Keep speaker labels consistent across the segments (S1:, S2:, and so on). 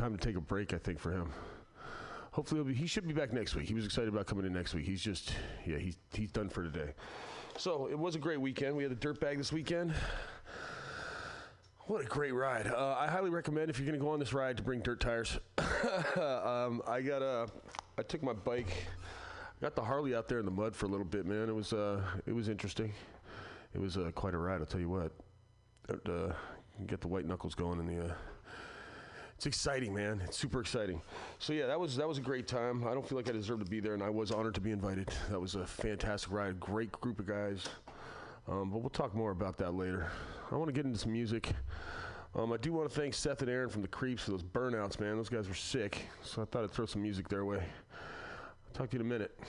S1: time to take a break. I think for him. Hopefully, be, he should be back next week. He was excited about coming in next week. He's just, yeah, he's he's done for today. So it was a great weekend. We had a dirt bag this weekend. What a great ride! Uh, I highly recommend if you're going to go on this ride to bring dirt tires. um, I got a, I took my bike, got the Harley out there in the mud for a little bit, man. It was uh, it was interesting. It was uh, quite a ride, I'll tell you what. Uh, get the white knuckles going in the. It's exciting, man. It's super exciting. So yeah, that was that was a great time. I don't feel like I deserve to be there, and I was honored to be invited. That was a fantastic ride. Great group of guys. Um, but we'll talk more about that later. I want to get into some music. Um, I do want to thank Seth and Aaron from the Creeps for those burnouts, man. Those guys were sick. So I thought I'd throw some music their way. I'll talk to you in a minute.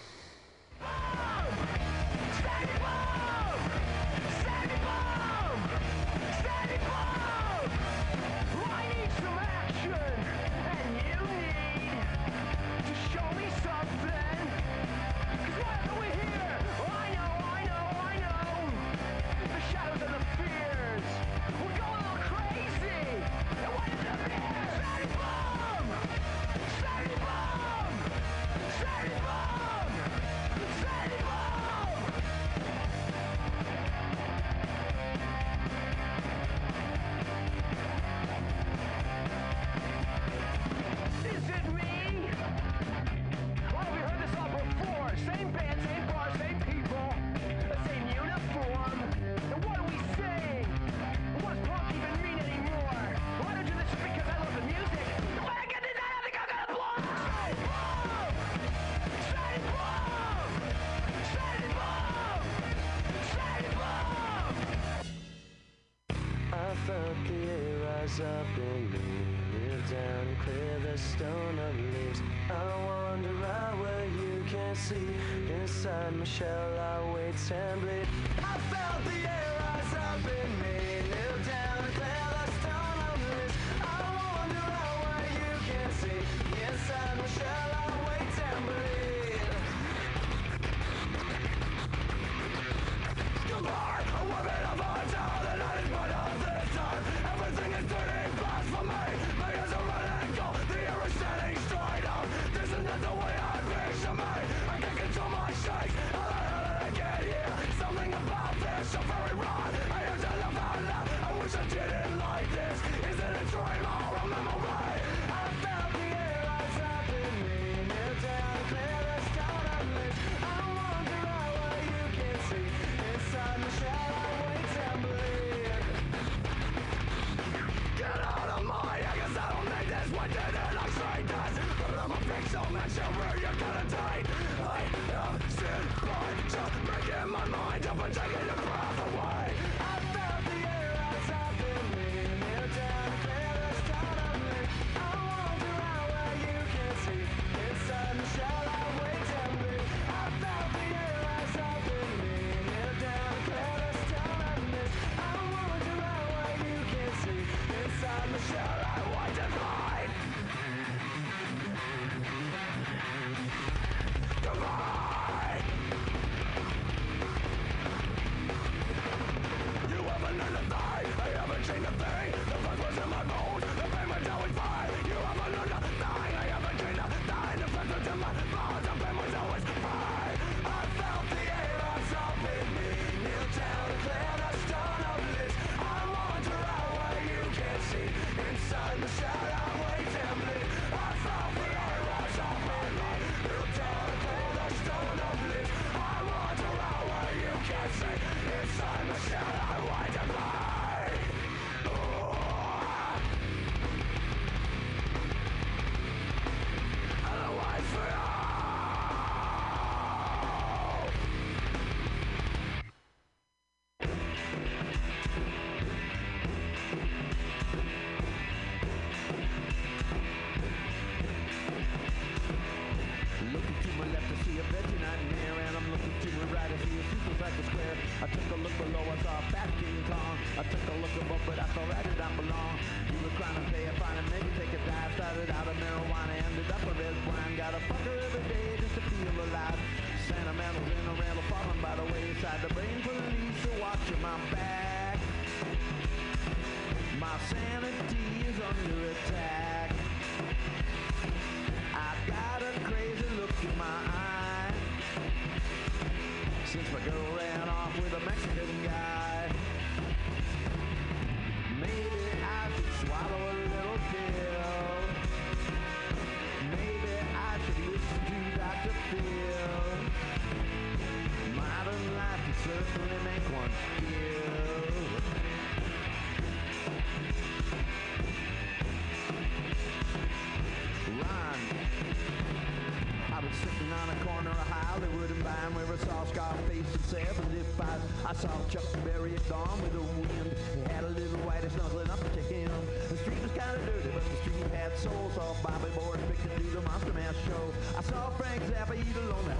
S2: Zappa eat a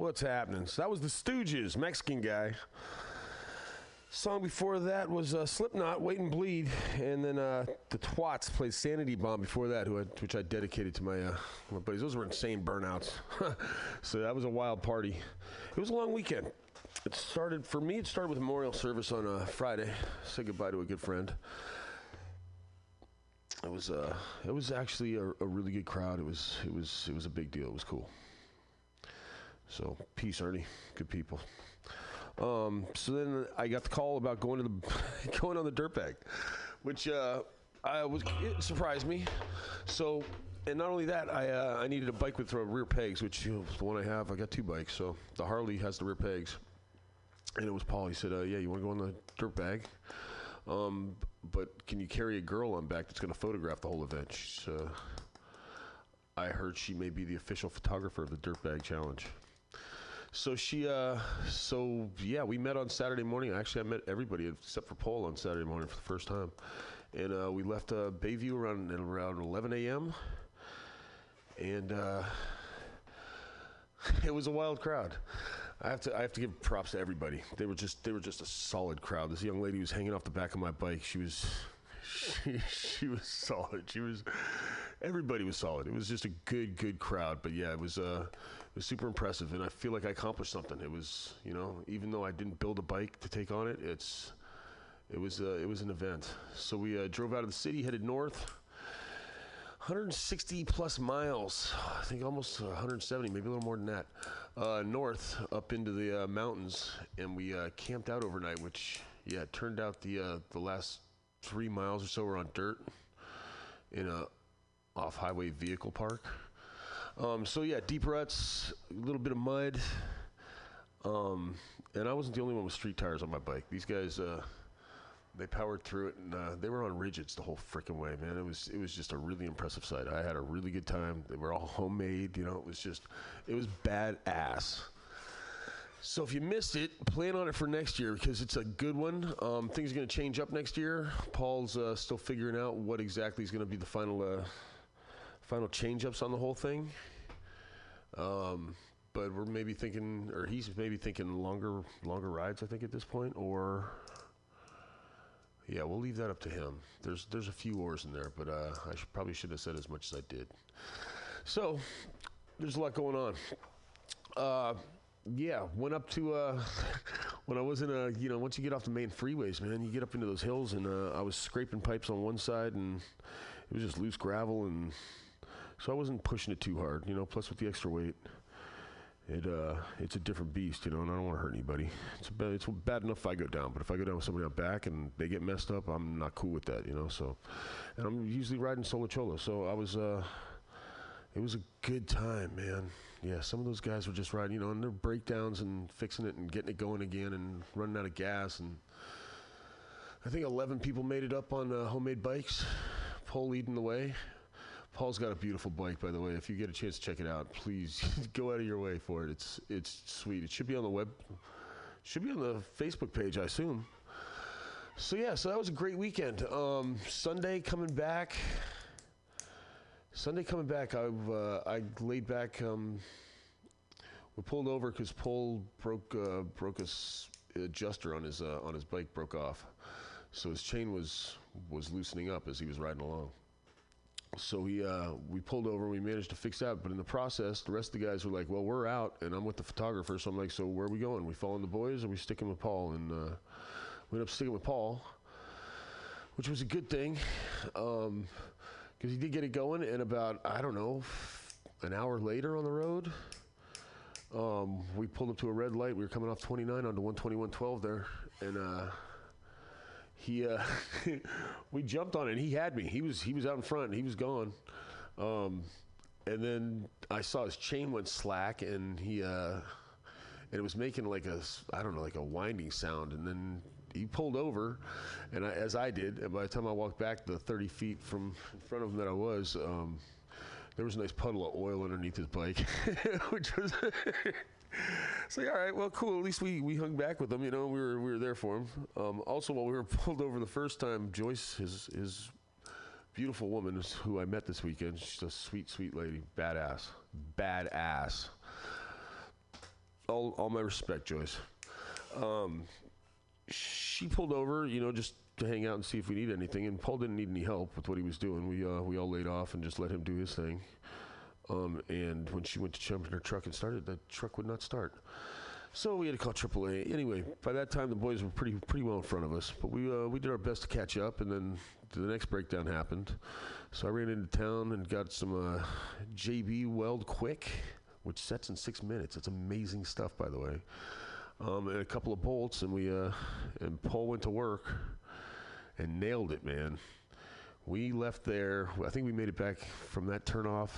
S3: what's happening? So that was the Stooges, Mexican guy. Song before that was uh, Slipknot, Wait and Bleed, and then uh, the Twats played Sanity Bomb before that, I, which I dedicated to my uh, my buddies. Those were insane burnouts. so that was a wild party. It was a long weekend. It started for me. It started with memorial service on uh, Friday. Say goodbye to a good friend. It was uh, it was actually a, a really good crowd. It was it was it was a big deal. It was cool. So peace, Ernie. Good people. Um, so then I got the call about going to the going on the dirtbag, which uh, I was it surprised me. So and not only that, I uh, I needed a bike with rear pegs, which you know, the one I have. I got two bikes, so the Harley has the rear pegs. And it was Paul. He said, uh, "Yeah, you want to go on the dirt bag, um, but can you carry a girl on back that's going to photograph the whole event?" She's, uh, I heard she may be the official photographer of the Dirtbag Challenge. So she, uh, so yeah, we met on Saturday morning. Actually, I met everybody except for Paul on Saturday morning for the first time, and uh, we left uh, Bayview around around 11 a.m. And uh, it was a wild crowd. I have to I have to give props to everybody. They were just they were just a solid crowd. This young lady was hanging off the back of my bike. She was she, she was solid. She was everybody was solid. It was just a good good crowd. But yeah, it was uh was super impressive and I feel like I accomplished something. It was, you know, even though I didn't build a bike to take on it, it's it was uh, it was an event. So we uh, drove out of the city, headed north. 160 plus miles, I think almost 170, maybe a little more than that, uh, north up into the uh, mountains, and we uh, camped out overnight. Which, yeah, it turned out the uh, the last three miles or so were on dirt in a off-highway vehicle park. Um, so yeah, deep ruts, a little bit of mud, um, and I wasn't the only one with street tires on my bike. These guys, uh, they powered through it, and uh, they were on rigids the whole freaking way, man. It was it was just a really impressive sight. I had a really good time. They were all homemade, you know. It was just, it was badass. So if you missed it, plan on it for next year because it's a good one. Um, things are going to change up next year. Paul's uh, still figuring out what exactly is going to be the final uh, final change ups on the whole thing. Um, but we're maybe thinking, or he's maybe thinking longer longer rides. I think at this point, or yeah, we'll leave that up to him. There's there's a few oars in there, but uh, I should, probably should have said as much as I did. So there's a lot going on. Uh, yeah, went up to uh, when I was in a you know once you get off the main freeways, man, you get up into those hills, and uh, I was scraping pipes on one side, and it was just loose gravel, and so I wasn't pushing it too hard, you know. Plus with the extra weight, it uh, it's a different beast, you know, and I don't want to hurt anybody. It's bad, it's bad enough if I go down, but if I go down with somebody out back and they get messed up, I'm not cool with that, you know. So, and I'm usually riding solo cholo, so I was. Uh, it was a good time, man. Yeah, some of those guys were just riding, you know, and their breakdowns and fixing it and getting it going again and running out of gas. And I think 11 people made it up on uh, homemade bikes. Paul leading the way. Paul's got a beautiful bike, by the way. If you get a chance to check it out, please go out of your way for it. It's it's sweet. It should be on the web, should be on the Facebook page, I assume. So yeah, so that was a great weekend. Um, Sunday coming back. Sunday coming back, I've uh, I laid back. Um, we pulled over because Paul broke uh, broke his adjuster on his uh, on his bike broke off, so his chain was was loosening up as he was riding along. So we uh, we pulled over. and We managed to fix that, but in the process, the rest of the guys were like, "Well, we're out," and I'm with the photographer. So I'm like, "So where are we going? We following the boys, or we sticking with Paul?" And uh, we ended up sticking with Paul, which was a good thing. Um, because he did get it going, and about I don't know, an hour later on the road, um, we pulled up to a red light. We were coming off 29 onto 121.12 there, and uh, he uh, we jumped on it. and He had me. He was he was out in front. He was gone. Um, and then I saw his chain went slack, and he uh, and it was making like a I don't know like a winding sound, and then he pulled over, and I, as I did, and by the time I walked back the 30 feet from in front of him that I was, um, there was a nice puddle of oil underneath his bike, which was. it's like, all right, well, cool. At least we, we hung back with him, you know. We were we were there for him. Um, also, while we were pulled over the first time, Joyce, his his beautiful woman, who I met this weekend, she's a sweet sweet lady, badass, badass. All all my respect, Joyce. Um, she pulled over, you know, just to hang out and see if we need anything. And Paul didn't need any help with what he was doing. We uh, we all laid off and just let him do his thing. Um, and when she went to jump in her truck and started, the truck would not start. So we had to call AAA. Anyway, by that time the boys were pretty pretty well in front of us. But we uh, we did our best to catch up, and then the next breakdown happened. So I ran into town and got some uh, JB Weld Quick, which sets in six minutes. It's amazing stuff, by the way um, and a couple of bolts, and we uh, and Paul went to work and nailed it, man. We left there. I think we made it back from that turnoff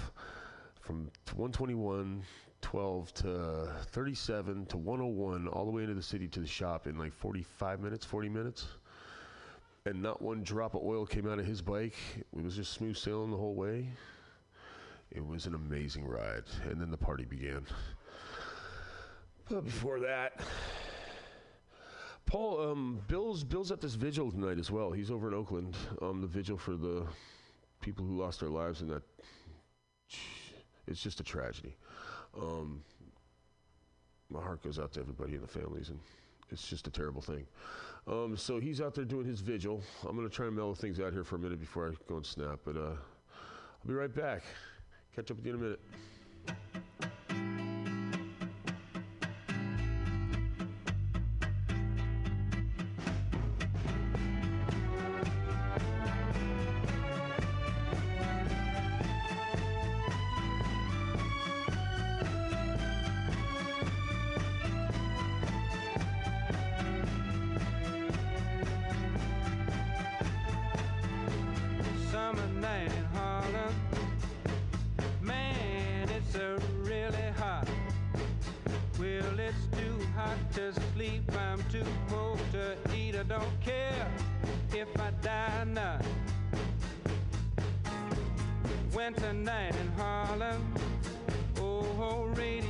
S3: from 121, 12 to 37 to 101, all the way into the city to the shop in like 45 minutes, 40 minutes. And not one drop of oil came out of his bike. It was just smooth sailing the whole way. It was an amazing ride. And then the party began. But before that, Paul, um, Bill's Bill's at this vigil tonight as well. He's over in Oakland. Um, the vigil for the people who lost their lives in that. It's just a tragedy. Um, my heart goes out to everybody in the families, and it's just a terrible thing. Um, so he's out there doing his vigil. I'm going to try and mellow things out here for a minute before I go and snap, but uh, I'll be right back. Catch up with you in a minute.
S4: Winter night in Harlem. Oh,
S5: oh
S3: radiator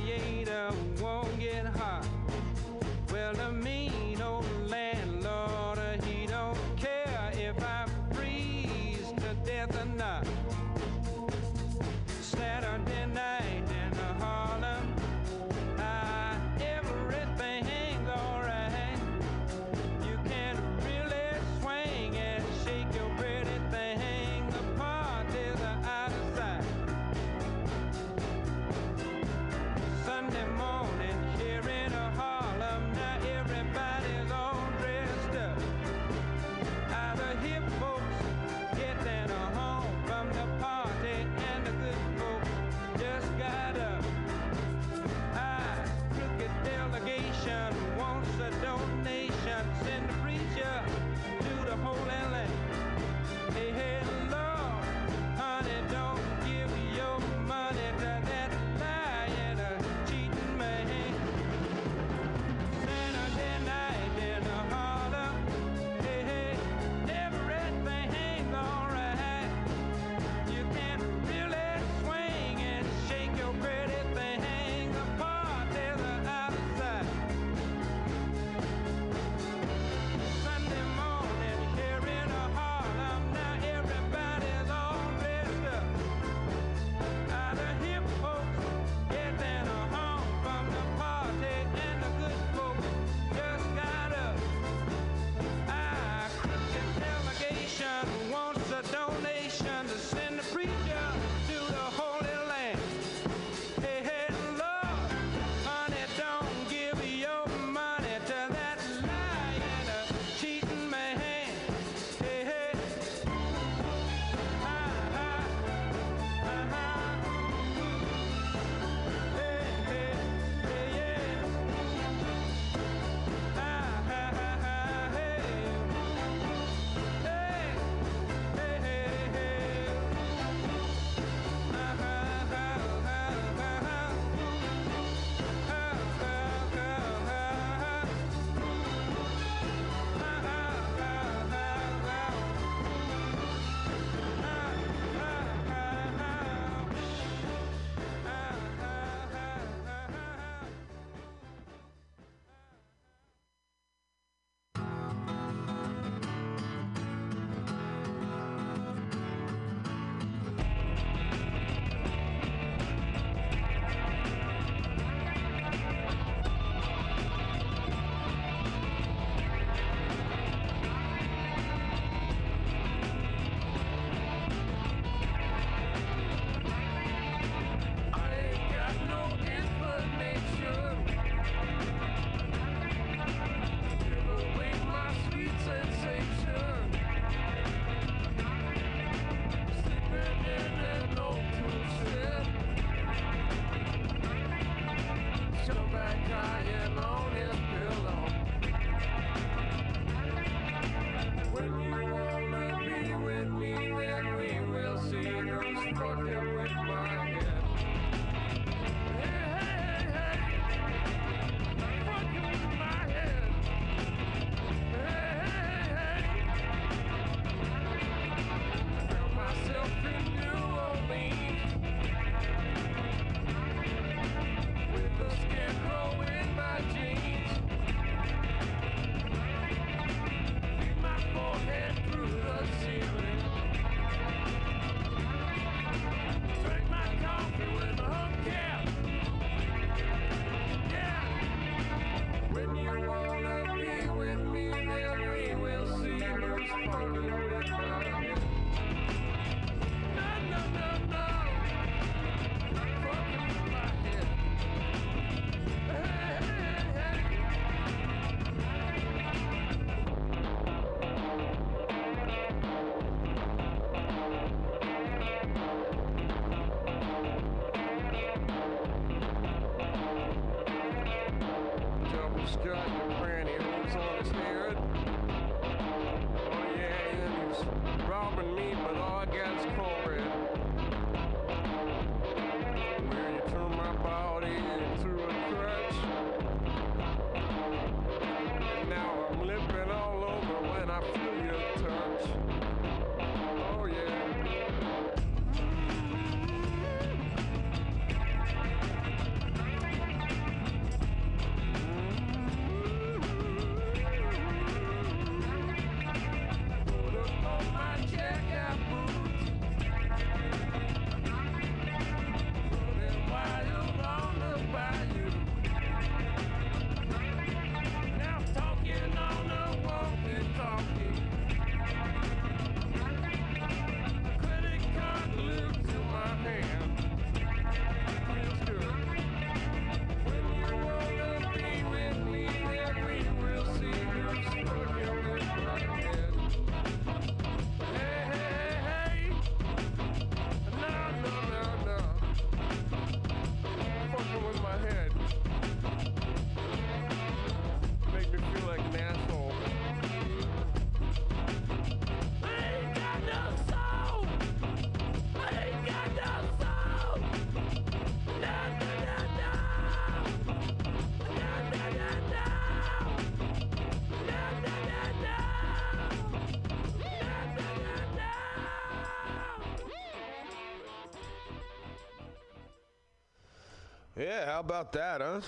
S3: about that, huh?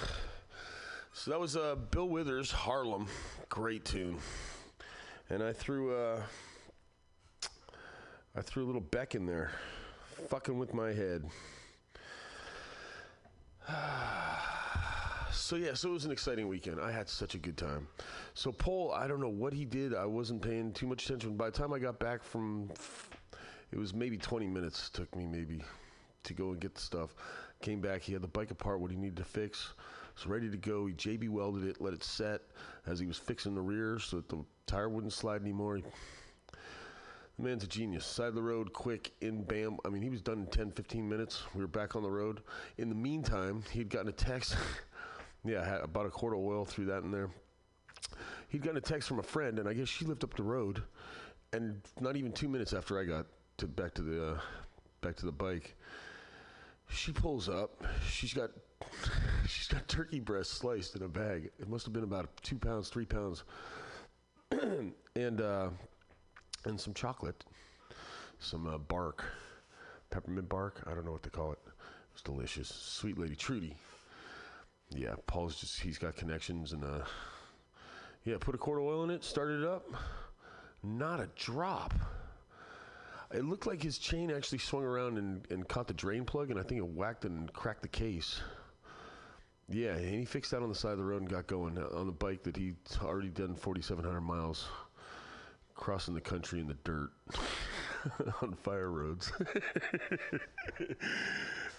S3: So that was uh, Bill Withers, Harlem. Great tune. And I threw uh, I threw a little Beck in there, fucking with my head. So yeah, so it was an exciting weekend. I had such a good time. So Paul, I don't know what he did. I wasn't paying too much attention. By the time I got back from, it was maybe 20 minutes. Took me maybe to go and get the stuff. Came back. He had the bike apart. What he needed to fix. Was ready to go. He JB welded it. Let it set as he was fixing the rear so that the tire wouldn't slide anymore. He, the man's a genius. Side of the road, quick, in bam. I mean, he was done in 10, 15 minutes. We were back on the road. In the meantime, he'd gotten a text. yeah, I had about a quart of oil through that in there. He'd gotten a text from a friend, and I guess she lived up the road. And not even two minutes after I got to back to the uh, back to the bike, she pulls up. She's got she's got turkey breast sliced in a bag. It must have been about two pounds, three pounds, and uh, and some chocolate, some uh, bark, peppermint bark. I don't know what they call it. It was delicious. Sweet lady Trudy. Yeah, Paul's just he's got connections and uh, yeah, put a quart of oil in it, started it up. Not a drop. It looked like his chain actually swung around and, and caught the drain plug, and I think it whacked and cracked the case. Yeah, and he fixed that on the side of the road and got going uh, on the bike that he'd already done 4,700 miles crossing the country in the dirt on fire roads.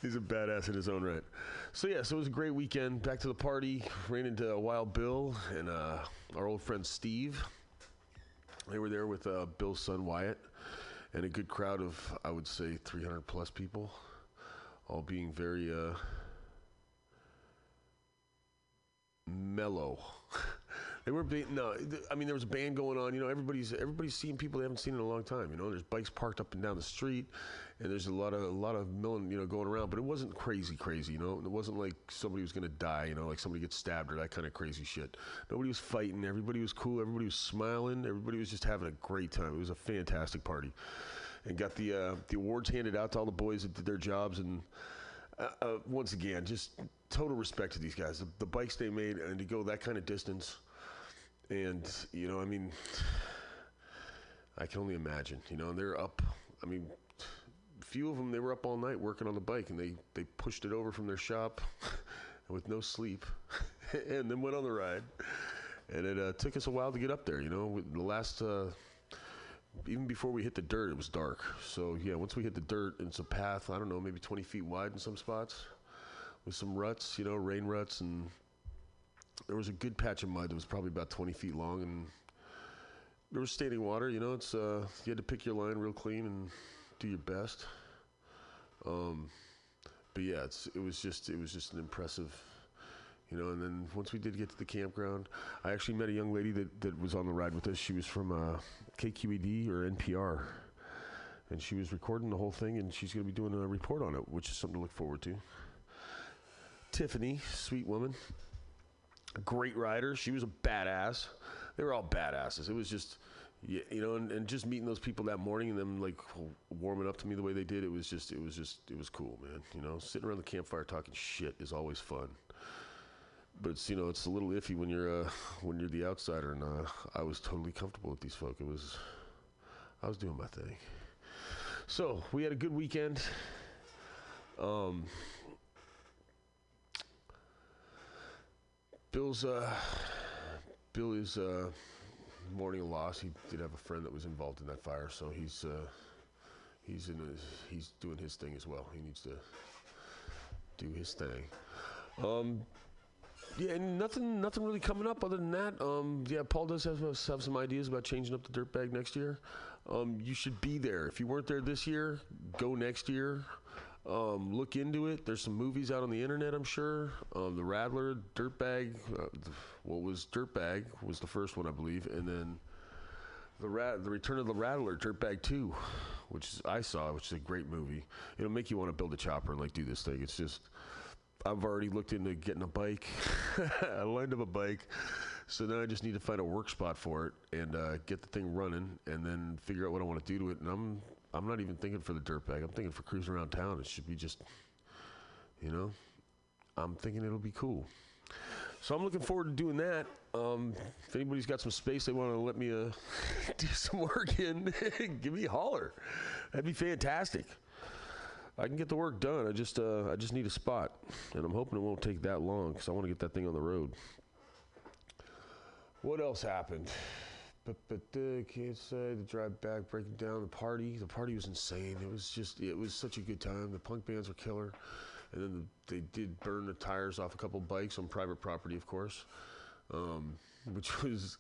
S3: He's a badass in his own right. So yeah, so it was a great weekend. Back to the party. Ran into Wild Bill and uh, our old friend Steve. They were there with uh, Bill's son Wyatt and a good crowd of, I would say, 300 plus people, all being very uh, mellow. They were ba- no. I mean, there was a band going on. You know, everybody's everybody's seeing people they haven't seen in a long time. You know, there's bikes parked up and down the street, and there's a lot of a lot of milling, you know, going around. But it wasn't crazy, crazy. You know, it wasn't like somebody was gonna die. You know, like somebody gets stabbed or that kind of crazy shit. Nobody was fighting. Everybody was cool. Everybody was smiling. Everybody was just having a great time. It was a fantastic party, and got the uh, the awards handed out to all the boys that did their jobs and uh, uh, once again, just total respect to these guys. The, the bikes they made, and to go that kind of distance, and you know, I mean, I can only imagine. You know, and they're up. I mean, few of them they were up all night working on the bike, and they they pushed it over from their shop with no sleep, and then went on the ride. And it uh, took us a while to get up there. You know, the last. Uh, even before we hit the dirt, it was dark. So yeah, once we hit the dirt, it's a path. I don't know, maybe 20 feet wide in some spots, with some ruts, you know, rain ruts, and there was a good patch of mud that was probably about 20 feet long, and there was standing water. You know, it's uh, you had to pick your line real clean and do your best. Um, but yeah, it was just it was just an impressive. You know, and then once we did get to the campground, I actually met a young lady that, that was on the ride with us. She was from uh, KQED or NPR, and she was recording the whole thing, and she's going to be doing a report on it, which is something to look forward to. Tiffany, sweet woman, great rider. She was a badass. They were all badasses. It was just, yeah, you know, and, and just meeting those people that morning and them like warming up to me the way they did. It was just, it was just, it was cool, man. You know, sitting around the campfire talking shit is always fun but it's you know it's a little iffy when you're uh, when you're the outsider, and uh, I was totally comfortable with these folk. It was I was doing my thing. So we had a good weekend. Um, Bill's uh, Bill is uh, mourning a loss. He did have a friend that was involved in that fire, so he's uh, he's in his, he's doing his thing as well. He needs to do his thing. Um, yeah, and nothing, nothing really coming up other than that. Um, yeah, Paul does have, have some ideas about changing up the dirt bag next year. Um, you should be there. If you weren't there this year, go next year. Um, look into it. There's some movies out on the internet, I'm sure. Um, the Rattler, Dirtbag, uh, what was Dirtbag was the first one, I believe, and then the Rat, the Return of the Rattler, Dirtbag Two, which is, I saw, which is a great movie. It'll make you want to build a chopper and like do this thing. It's just. I've already looked into getting a bike. I lined up a bike, so now I just need to find a work spot for it and uh, get the thing running, and then figure out what I want to do to it. And I'm I'm not even thinking for the dirt bag. I'm thinking for cruising around town. It should be just, you know, I'm thinking it'll be cool. So I'm looking forward to doing that. Um, if anybody's got some space they want to let me uh, do some work in, give me a holler. That'd be fantastic. I can get the work done. I just uh, I just need a spot, and I'm hoping it won't take that long because I want to get that thing on the road. What else happened? But but can't say the drive back, breaking down the party. The party was insane. It was just it was such a good time. The punk bands were killer, and then the, they did burn the tires off a couple bikes on private property, of course, um, which was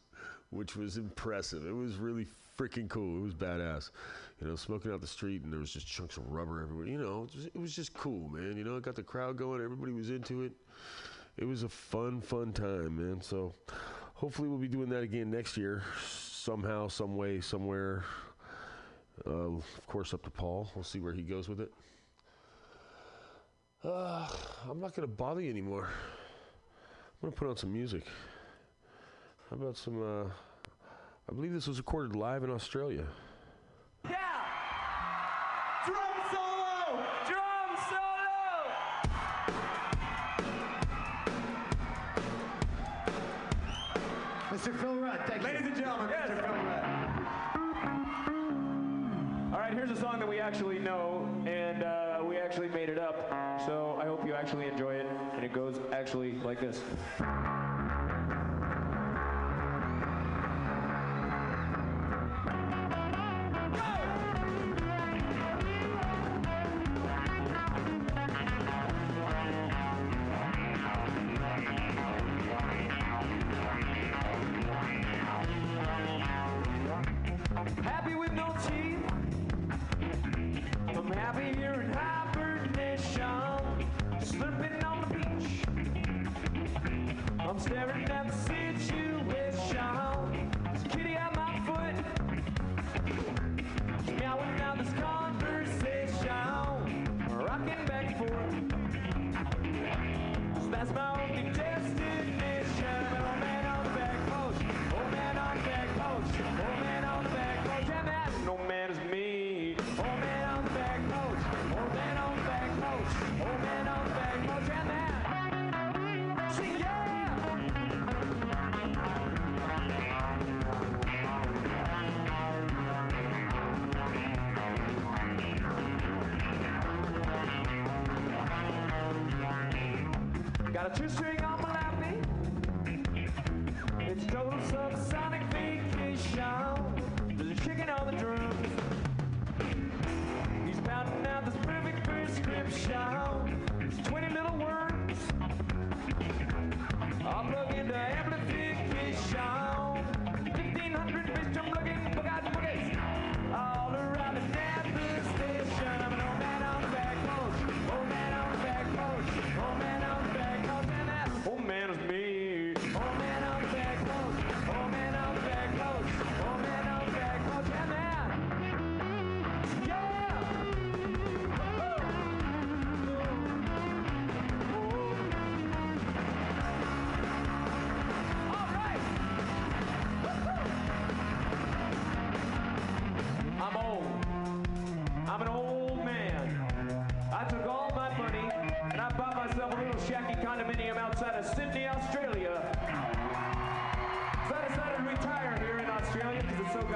S3: which was impressive. It was really freaking cool. It was badass. You know, smoking out the street and there was just chunks of rubber everywhere. You know, it was just cool, man. You know, it got the crowd going. Everybody was into it. It was a fun, fun time, man. So hopefully we'll be doing that again next year, somehow, some way, somewhere. Uh, of course, up to Paul. We'll see where he goes with it. Uh, I'm not going to bother you anymore. I'm going to put on some music. How about some? Uh, I believe this was recorded live in Australia.
S2: Mr. Phil Rudd, thank you.
S6: Ladies and gentlemen, Mr. Phil Rudd. All right, here's a song that we actually know, and uh, we actually made it up. So I hope you actually enjoy it, and it goes actually like this.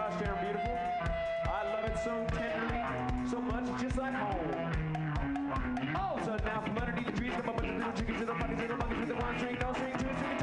S6: Gosh beautiful. I love it so tenderly, so much, just like home. Oh, so now from underneath the trees come up with the little chickens bunnies and the monkeys with the one string, no string, two string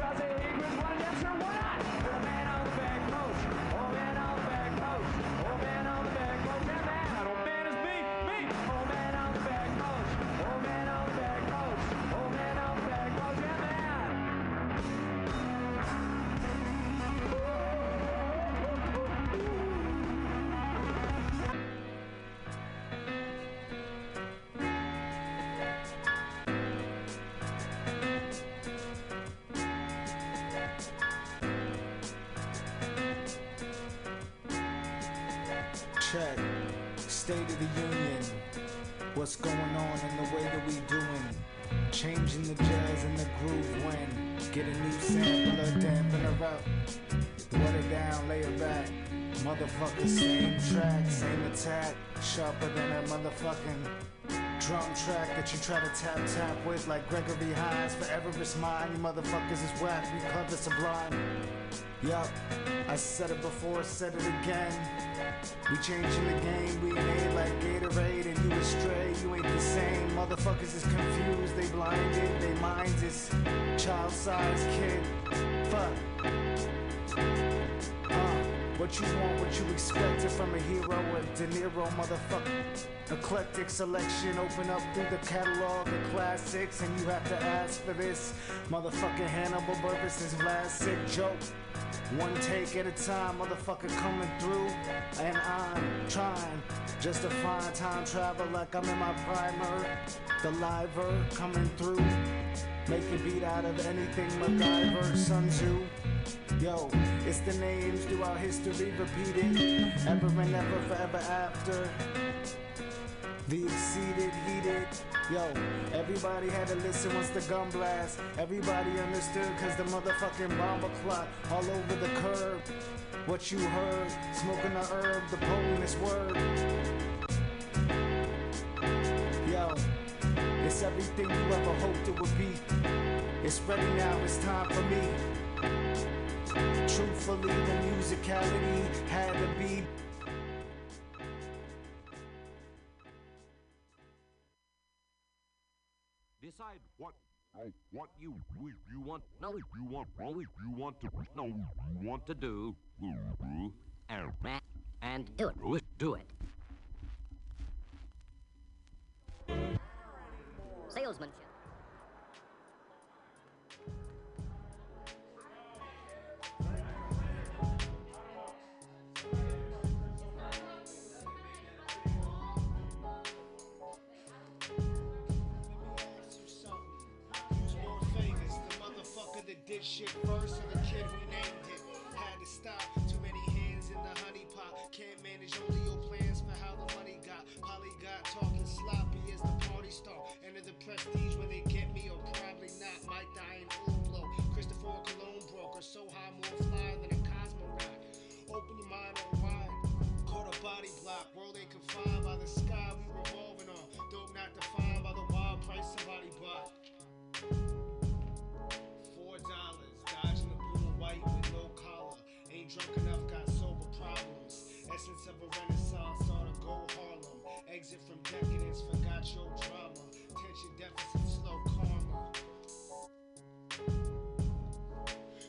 S7: Motherfucker, same track, same attack. Sharper than a motherfucking drum track that you try to tap tap with like Gregory Hines. Forever is mine. You motherfuckers is whack. We clever sublime. Yup, I said it before, said it again. We changing the game, we ain't like Gatorade and you astray, you ain't the same. Motherfuckers is confused, they blinded, they minds is child-sized kid. Fuck. What you want, what you expected from a hero, a De Niro motherfucker. Eclectic selection, open up through the catalog of classics, and you have to ask for this. Motherfucking Hannibal Buress' last sick joke. One take at a time, motherfucker coming through, and I'm trying just to find time travel like I'm in my primer. The liver coming through, make a beat out of anything MacGyver, Sun Tzu. Yo, it's the names throughout history repeated, ever and ever, forever after. The exceeded, heated. Yo, everybody had to listen once the gun blast. Everybody understood cause the motherfucking bomber clock all over the curb. What you heard, smoking the herb, the potent word. Yo, it's everything you ever hoped it would be. It's ready now, it's time for me. Truthfully, the musicality had to be
S8: Decide what what you you want no you want no you want to no you want to do and
S9: do it
S8: Do it.
S9: Salesmanship.
S7: of a renaissance, saw to go Harlem. Exit from decadence, forgot your drama. Tension deficit, slow karma.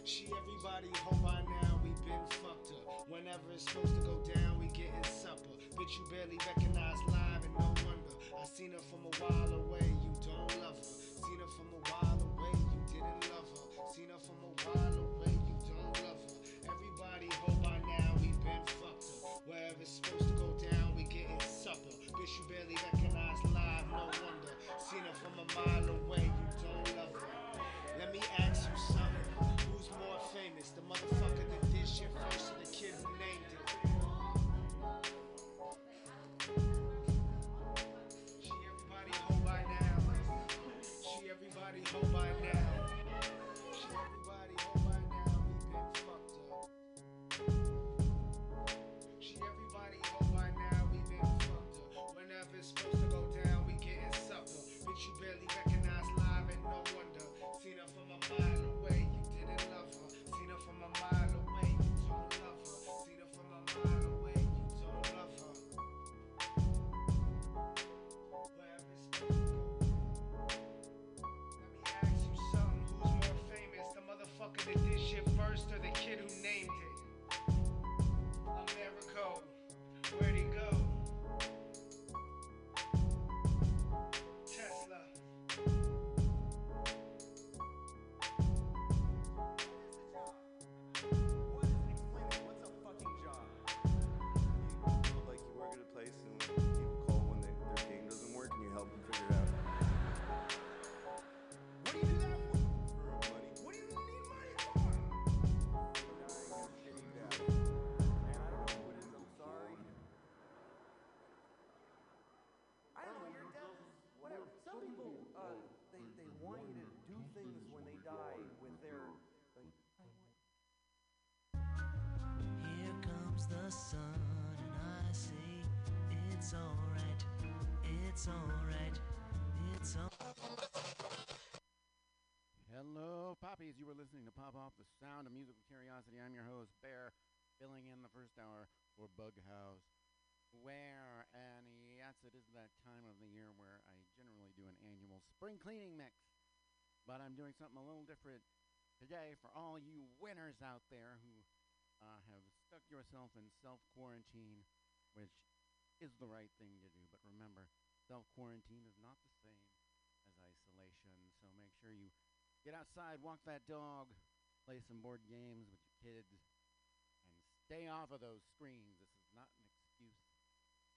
S7: She everybody hope by now we been fucked up.
S9: Whenever it's supposed to go down, we gettin' supper. Bitch, you barely recognize live and no wonder. I seen her from a while away, you don't love her. Seen her from a while away, you didn't love her. Seen her from a while it's supposed to go down, we getting supper. Bitch, you barely recognize live, no wonder. Seen her from a mile away, it's
S10: alright, it's alright, it's.
S11: Hello, Poppies. You were listening to Pop Off the Sound of Musical Curiosity. I'm your host, Bear, filling in the first hour for Bug House. Where, and yes, it is that time of the year where I generally do an annual spring cleaning mix. But I'm doing something a little different today for all you winners out there who uh, have stuck yourself in self quarantine, which is the right thing to do. But remember, self quarantine is not the same as isolation. So make sure you get outside, walk that dog, play some board games with your kids, and stay off of those screens. This is not an excuse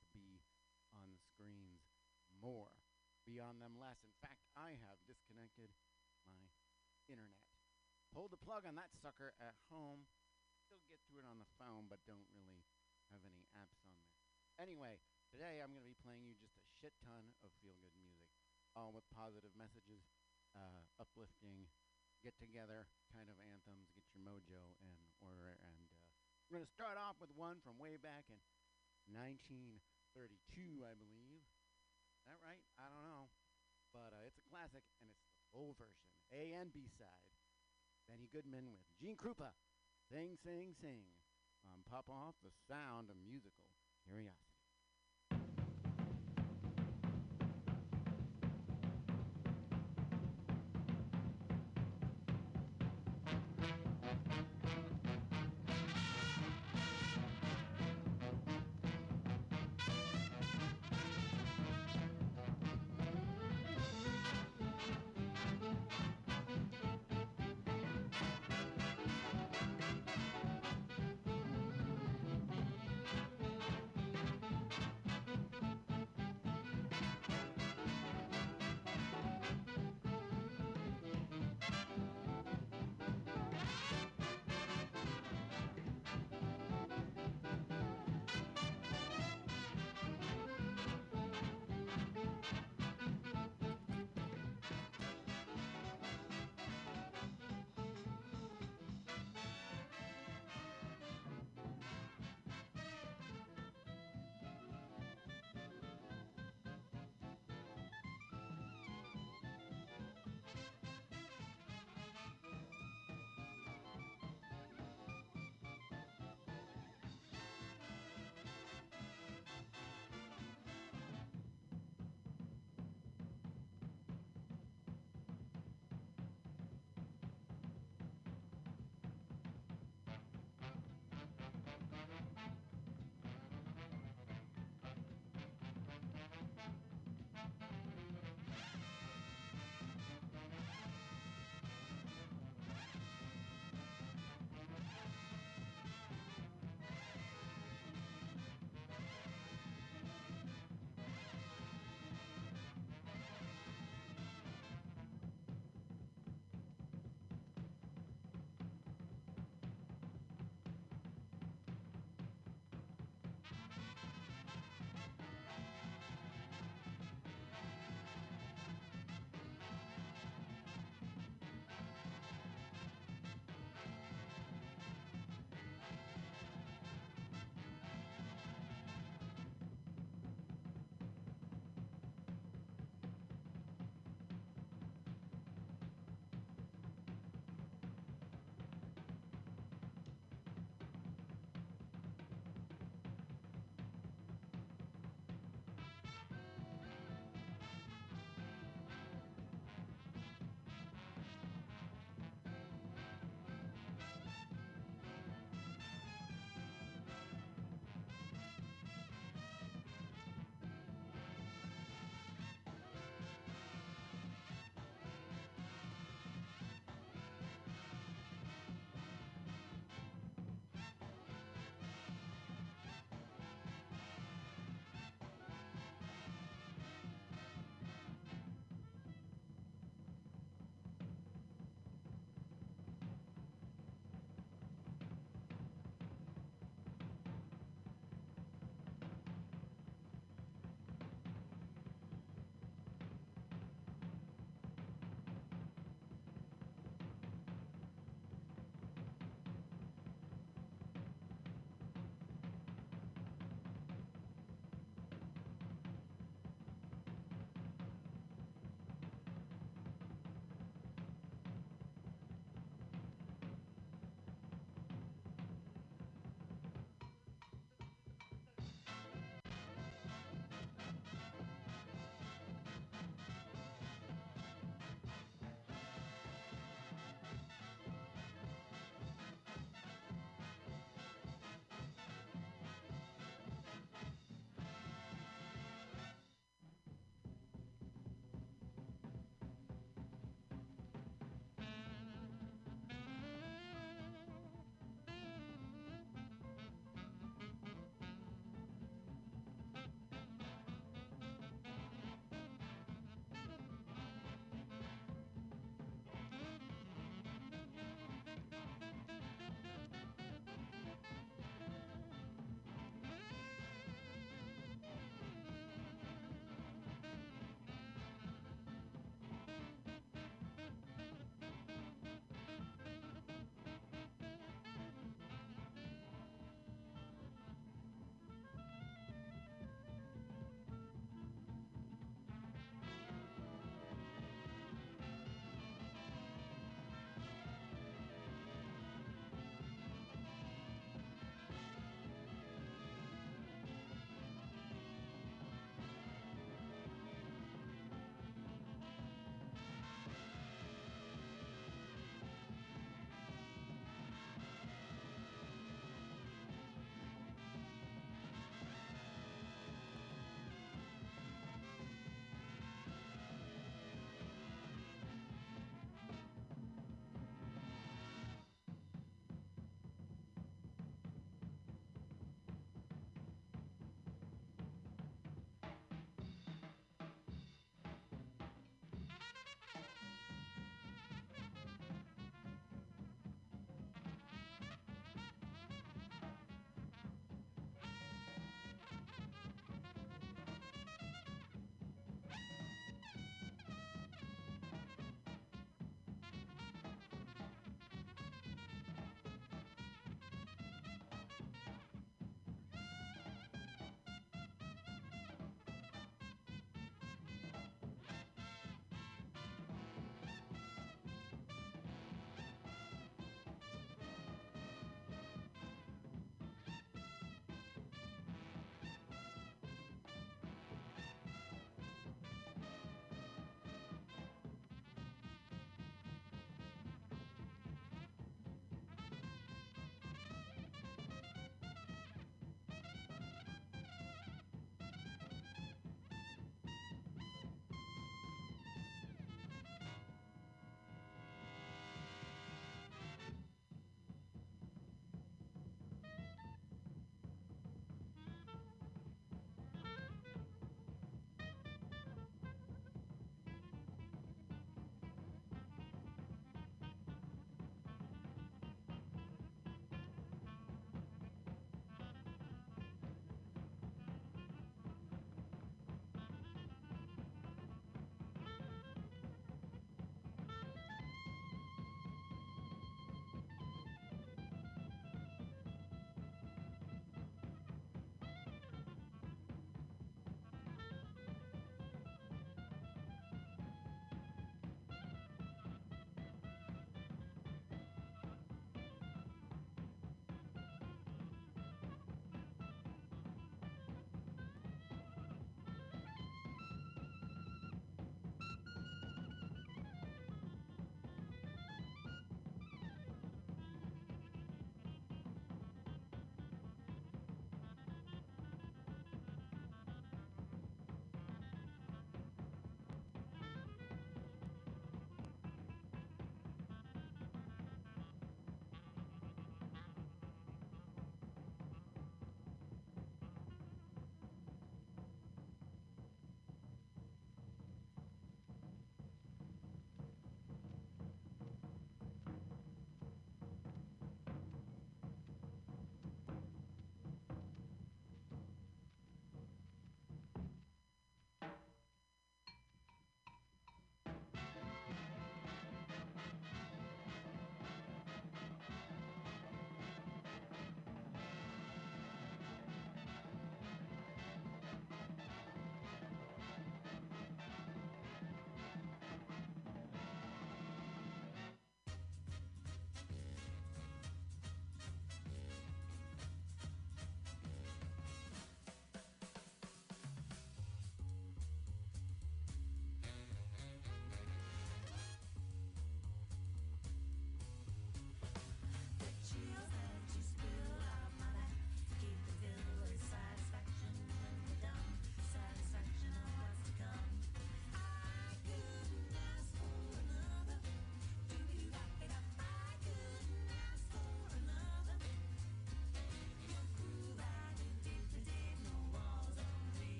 S11: to be on the screens more, be on them less. In fact, I have disconnected my internet. Pulled the plug on that sucker at home. Still get to it on the phone, but don't really have any apps on there. Anyway, today I'm going to be playing you just a shit ton of feel good music, all with positive messages, uh, uplifting, get together kind of anthems, get your mojo in order. And uh, we're going to start off with one from way back in 1932, I believe. Is that right? I don't know. But uh, it's a classic, and it's the full version, A and B side. Benny Goodman with Gene Krupa. Sing, sing, sing. On Pop Off the Sound of Musical Curiosity.
S10: Thank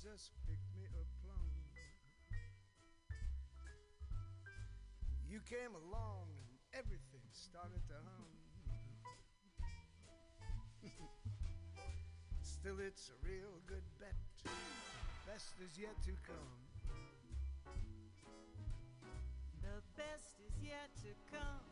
S12: just picked me a plum. You came along and everything started to hum. Still, it's a real good bet. Best is yet to come.
S13: The best is yet to come.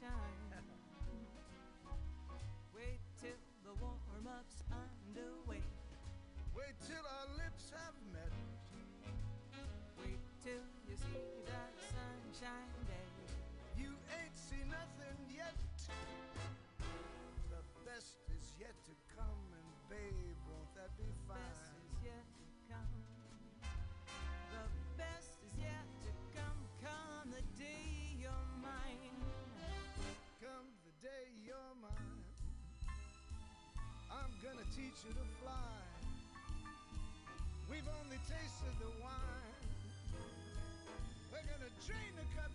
S13: shine. Wait till the warm-up's underway.
S12: Wait till teach you to fly. We've only tasted the wine. We're gonna drain the cup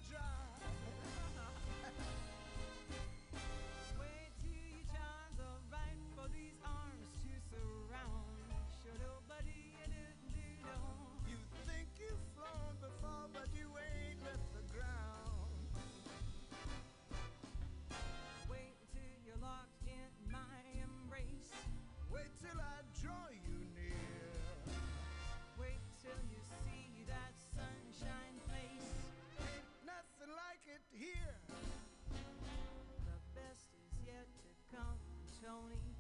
S13: Tony.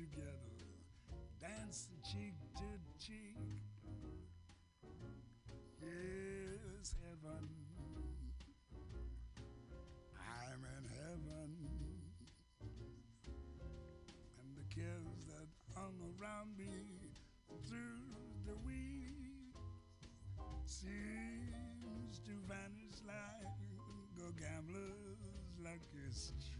S14: together, dance cheek to cheek. Yes, heaven, I'm in heaven. And the kids that hung around me through the week seems to vanish like a gambler's lucky streak.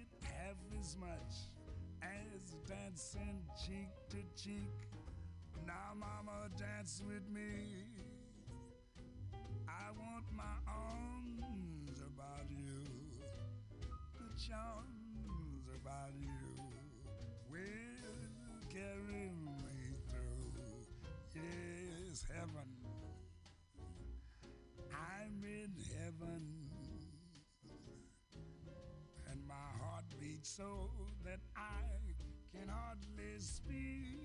S14: much as dancing cheek to cheek. Now, mama, dance with me. I
S15: want my arms about you, the charms about you will carry me through. Yes, heaven. I'm in heaven so that I can hardly speak.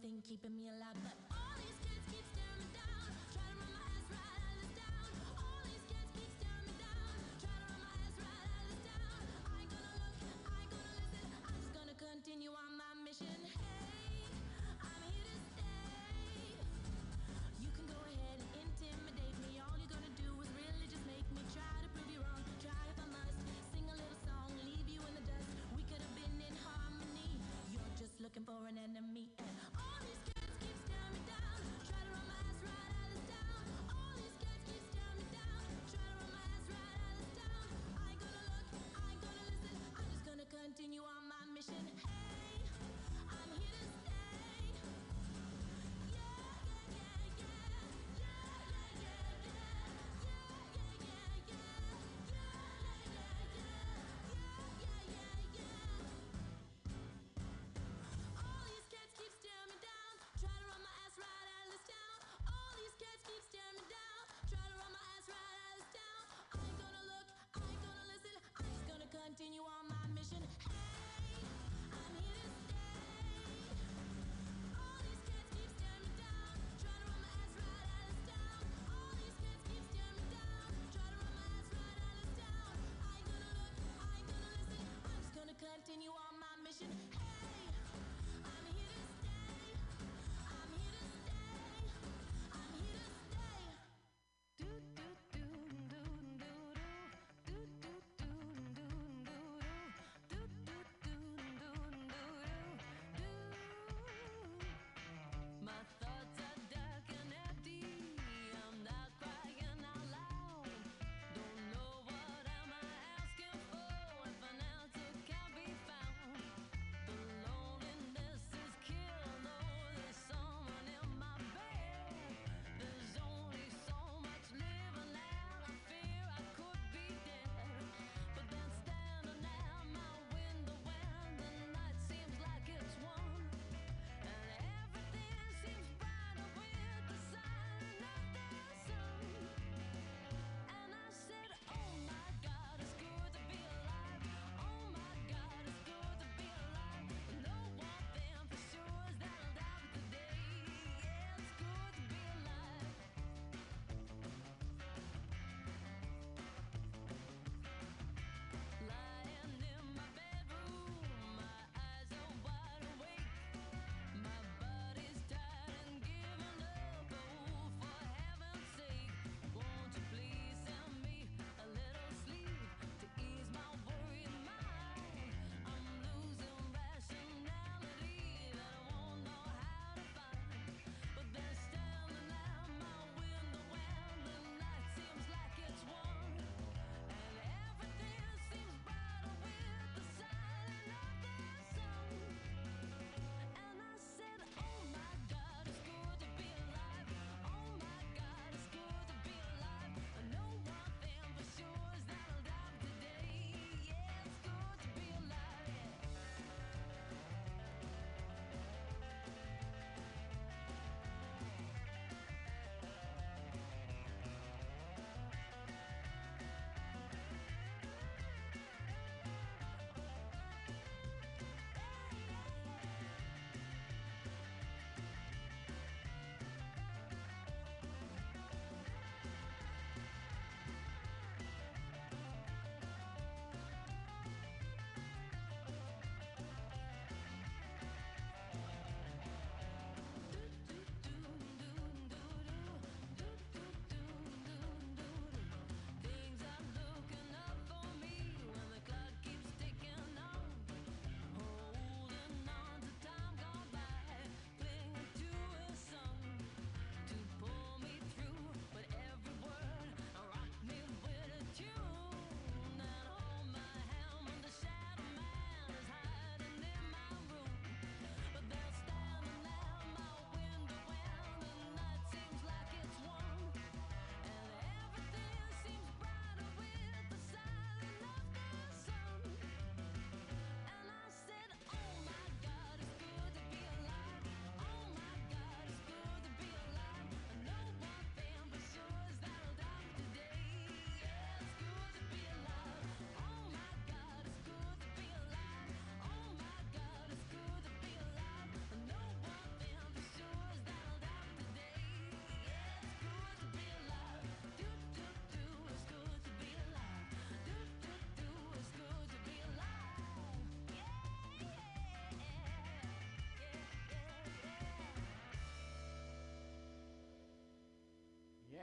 S16: Keeping me alive. But all these kids keep staring me down, try to run my ass right out of town. All these kids keep staring me down, try to run my ass right out of town. I ain't gonna look, I ain't gonna listen, I'm just gonna continue on my mission. Hey, I'm here to stay. You can go ahead and intimidate me. All you're gonna do is really just make me try to prove you wrong. Try if I must sing a little song, leave you in the dust. We could have been in harmony. You're just looking for an enemy. Eh?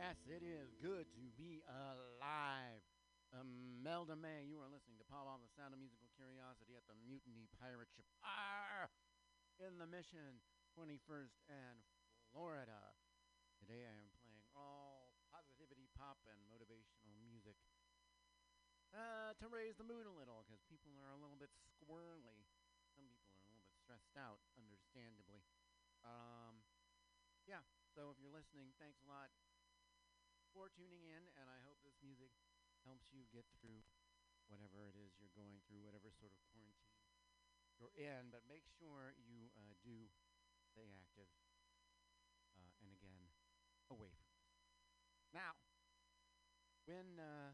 S11: Yes, it is good to be alive. Um, you are listening to Pop on the Sound of Musical Curiosity at the Mutiny Pirate Ship R in the Mission, 21st and Florida. Today I am playing all positivity pop and motivational music uh, to raise the mood a little because people are a little bit squirrely. Some people are a little bit stressed out, understandably. Um, yeah, so if you're listening, thanks a lot for tuning in, and I hope this music helps you get through whatever it is you're going through, whatever sort of quarantine you're in. But make sure you uh, do stay active, uh, and again, away from this. Now, when uh,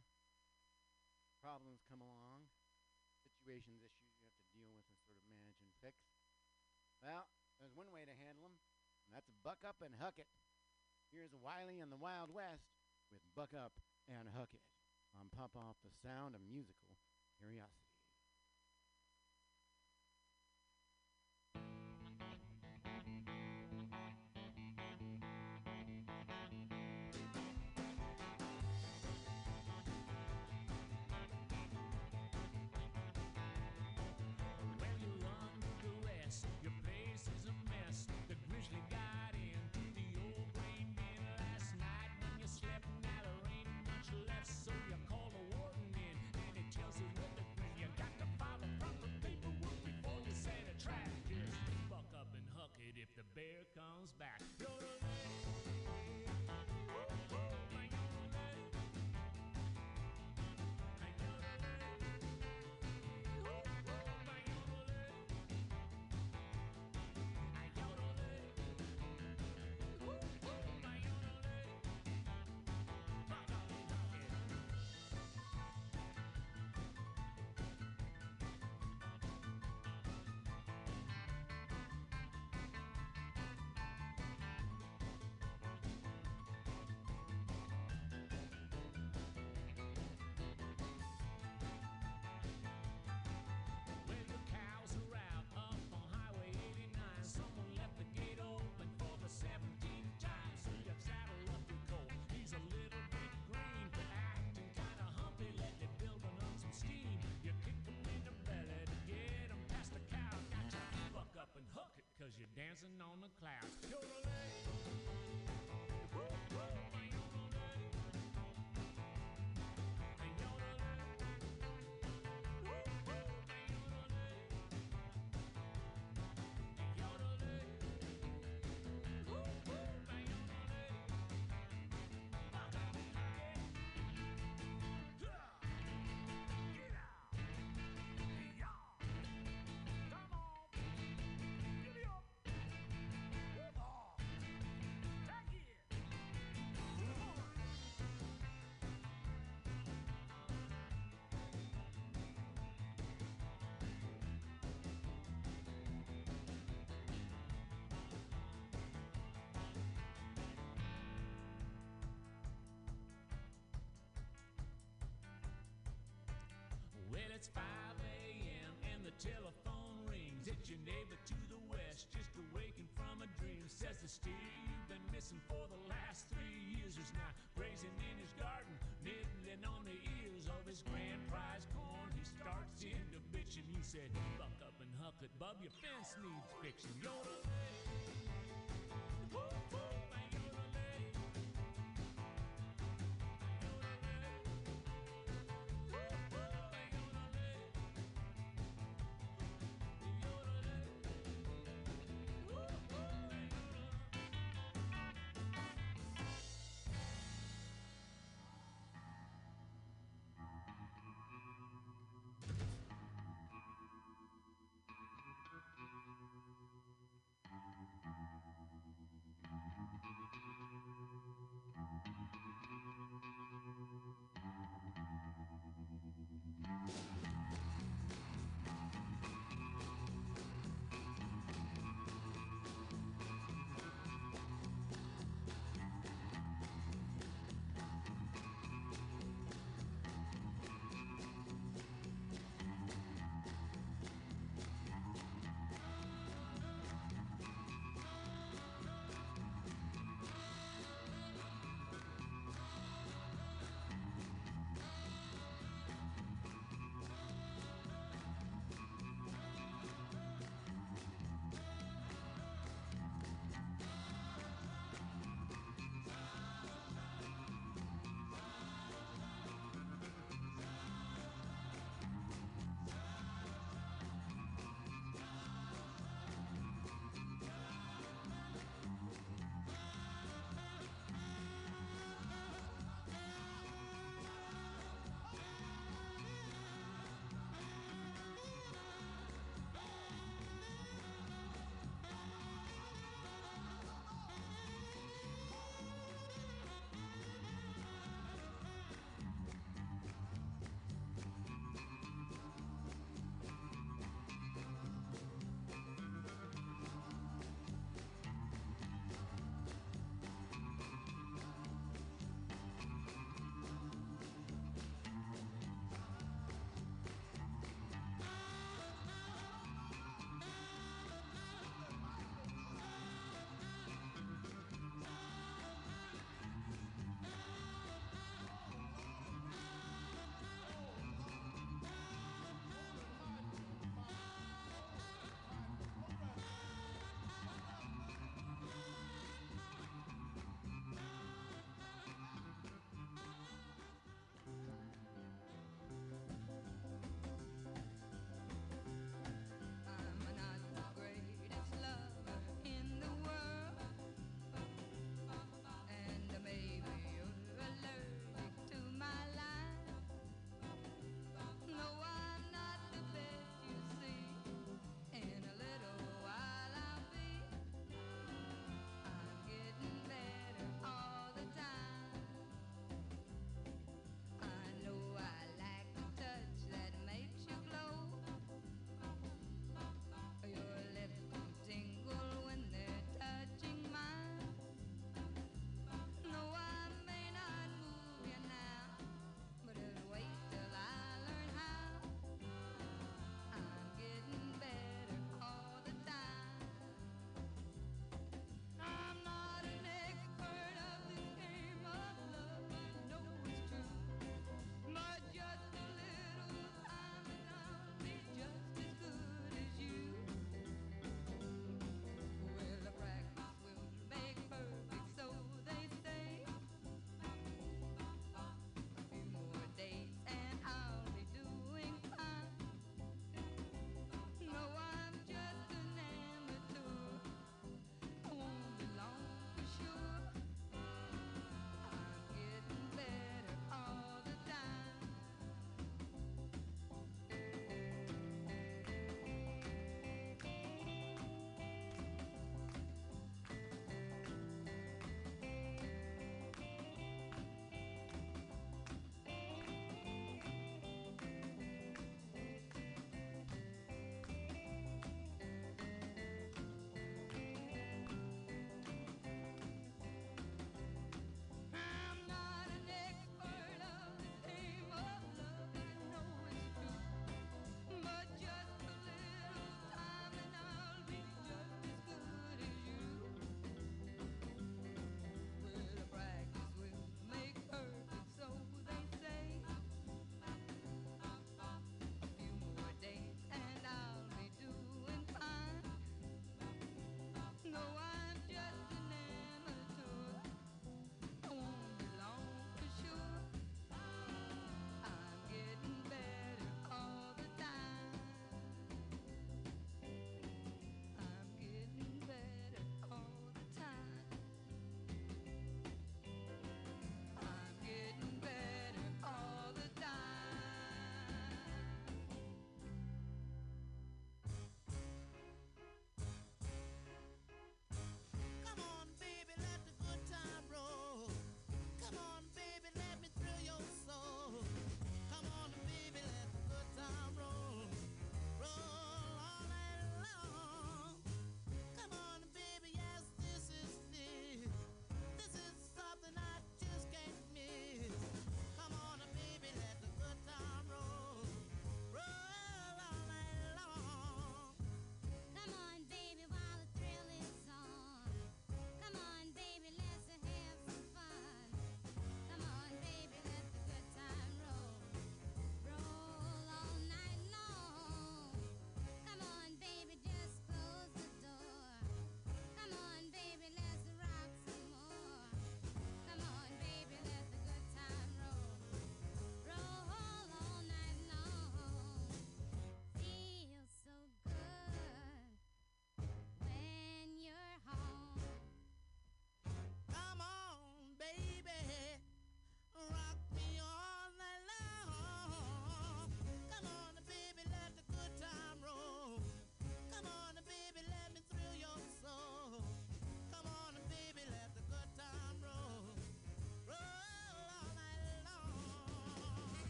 S11: problems come along, situations, issues you have to deal with and sort of manage and fix, well, there's one way to handle them, and that's buck up and huck it. Here's Wiley and the Wild West with Buck Up and Huck It on Pop Off the Sound of Musical Curiosity.
S17: Bear comes back. You're dancing on the clouds. It's 5 a.m. and the telephone rings. It's your neighbor to the west, just awakened from a dream. Says the steer you've been missing for the last three years is now grazing in his garden, nibbling on the ears of his grand prize corn. He starts into bitching. He said, Buck up and huck it, bub. Your fence needs fixing. Yodelay.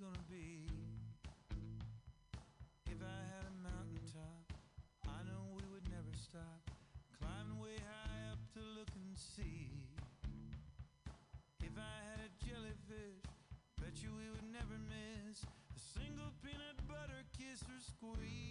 S18: gonna be if I had a mountaintop. I know we would never stop climbing way high up to look and see. If I had a jellyfish, bet you we would never miss a single peanut butter kiss or squeeze.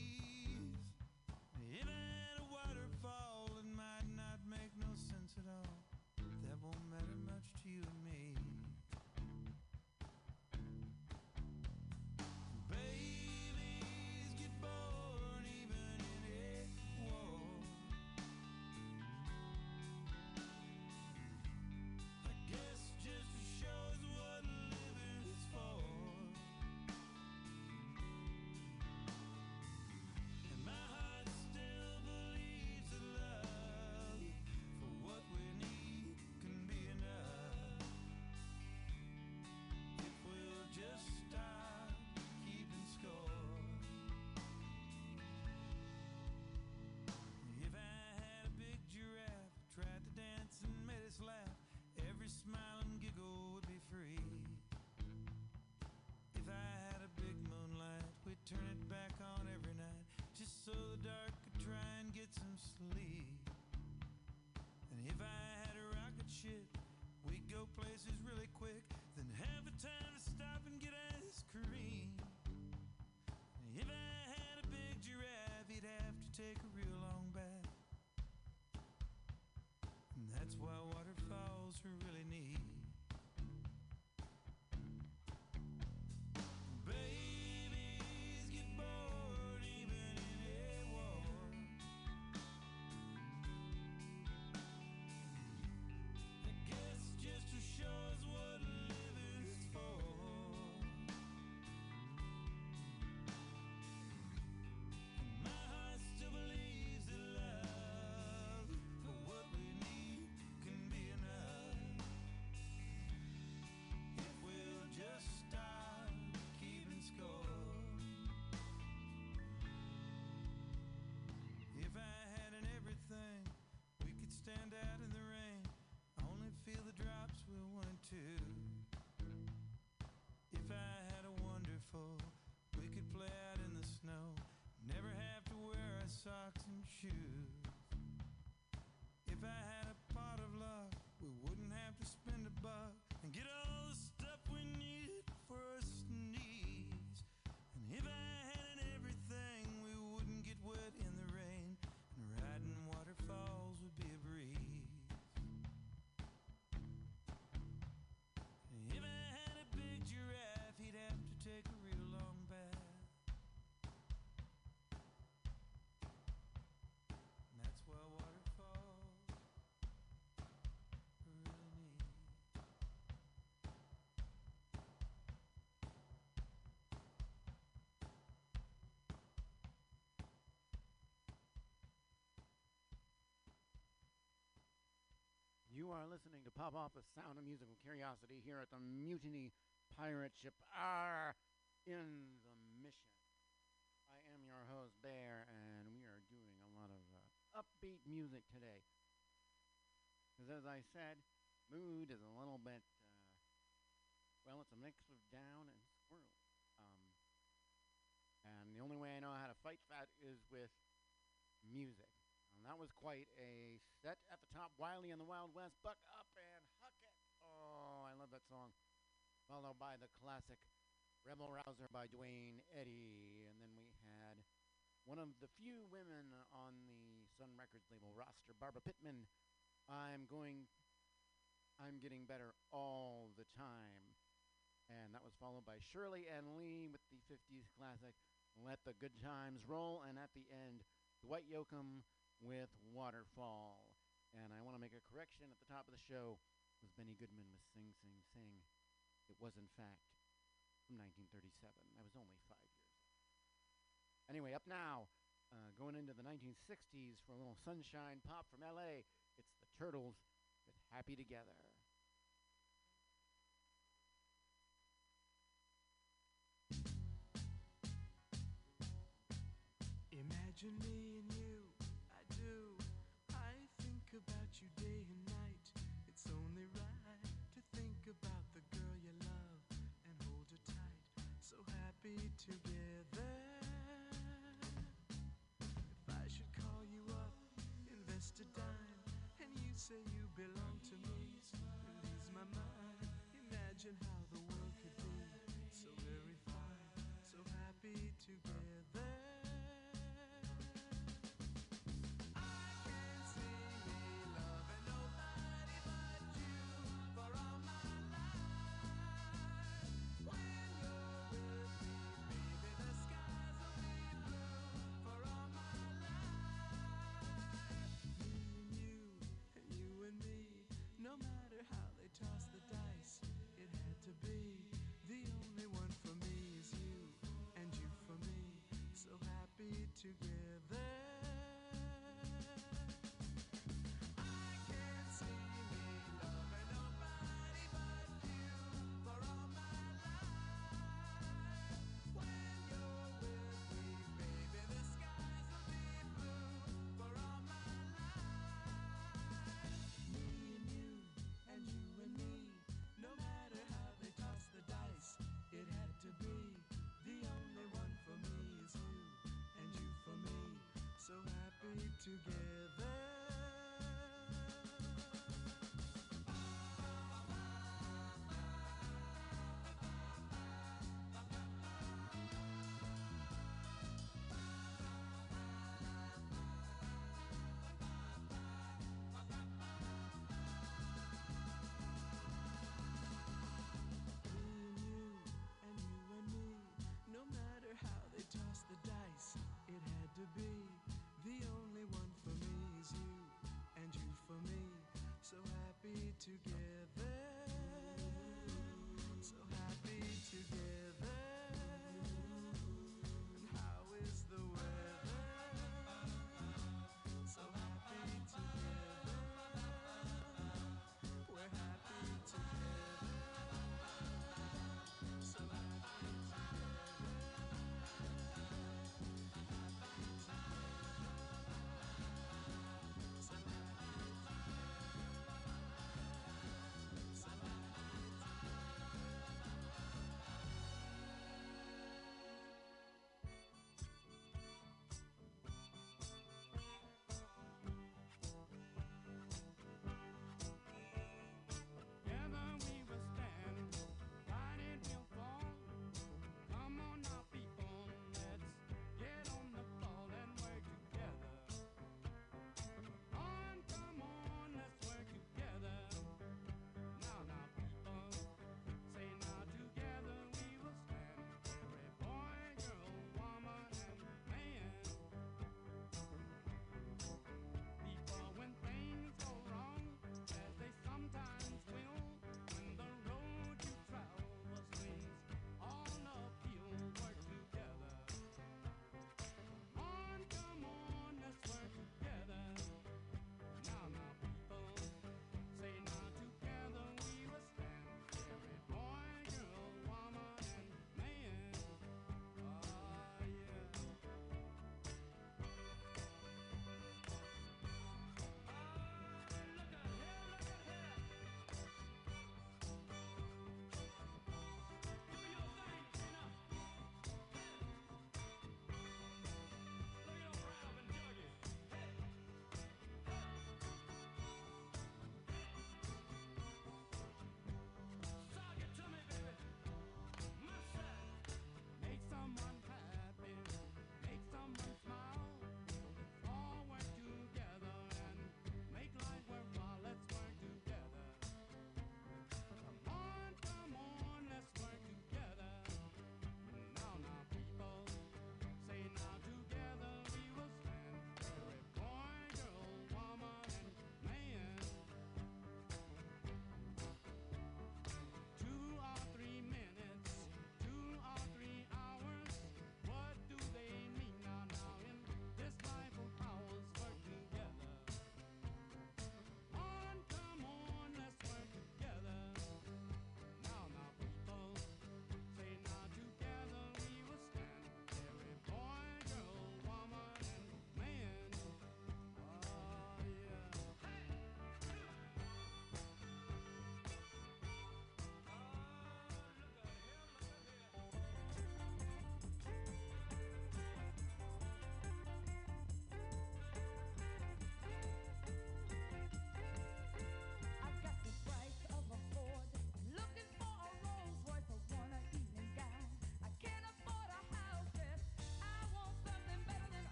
S18: Wear
S11: You are listening to Pop Off the Sound of Musical Curiosity here at the Mutiny Pirate Ship R in the Mission. I am your host, Bear, and we are doing a lot of uh, upbeat music today. Because as I said, mood is a little bit, uh, well, it's a mix of down and squirrel. Um, and the only way I know how to fight that is with music. That was quite a set at the top. Wiley and the Wild West, Buck Up and Huck It. Oh, I love that song. Followed by the classic Rebel Rouser by Duane Eddy. And then we had one of the few women on the Sun Records label roster, Barbara Pittman. I'm going, I'm getting better all the time. And that was followed by Shirley and Lee with the 50s classic, Let the Good Times Roll. And at the end, Dwight Yoakam with Waterfall. And I want to make a correction at the top of the show was Benny Goodman with Sing Sing Sing. It was in fact from 1937. I was only five years old. Anyway, up now, uh, going into the 1960s for a little sunshine pop from LA. It's the Turtles with Happy Together.
S19: Imagine me about you day and night. It's only right to think about the girl you love and hold her tight. So happy together. If I should call you up, invest a dime, and you say you belong to me, release my mind. Imagine how the together. Together. Happy together.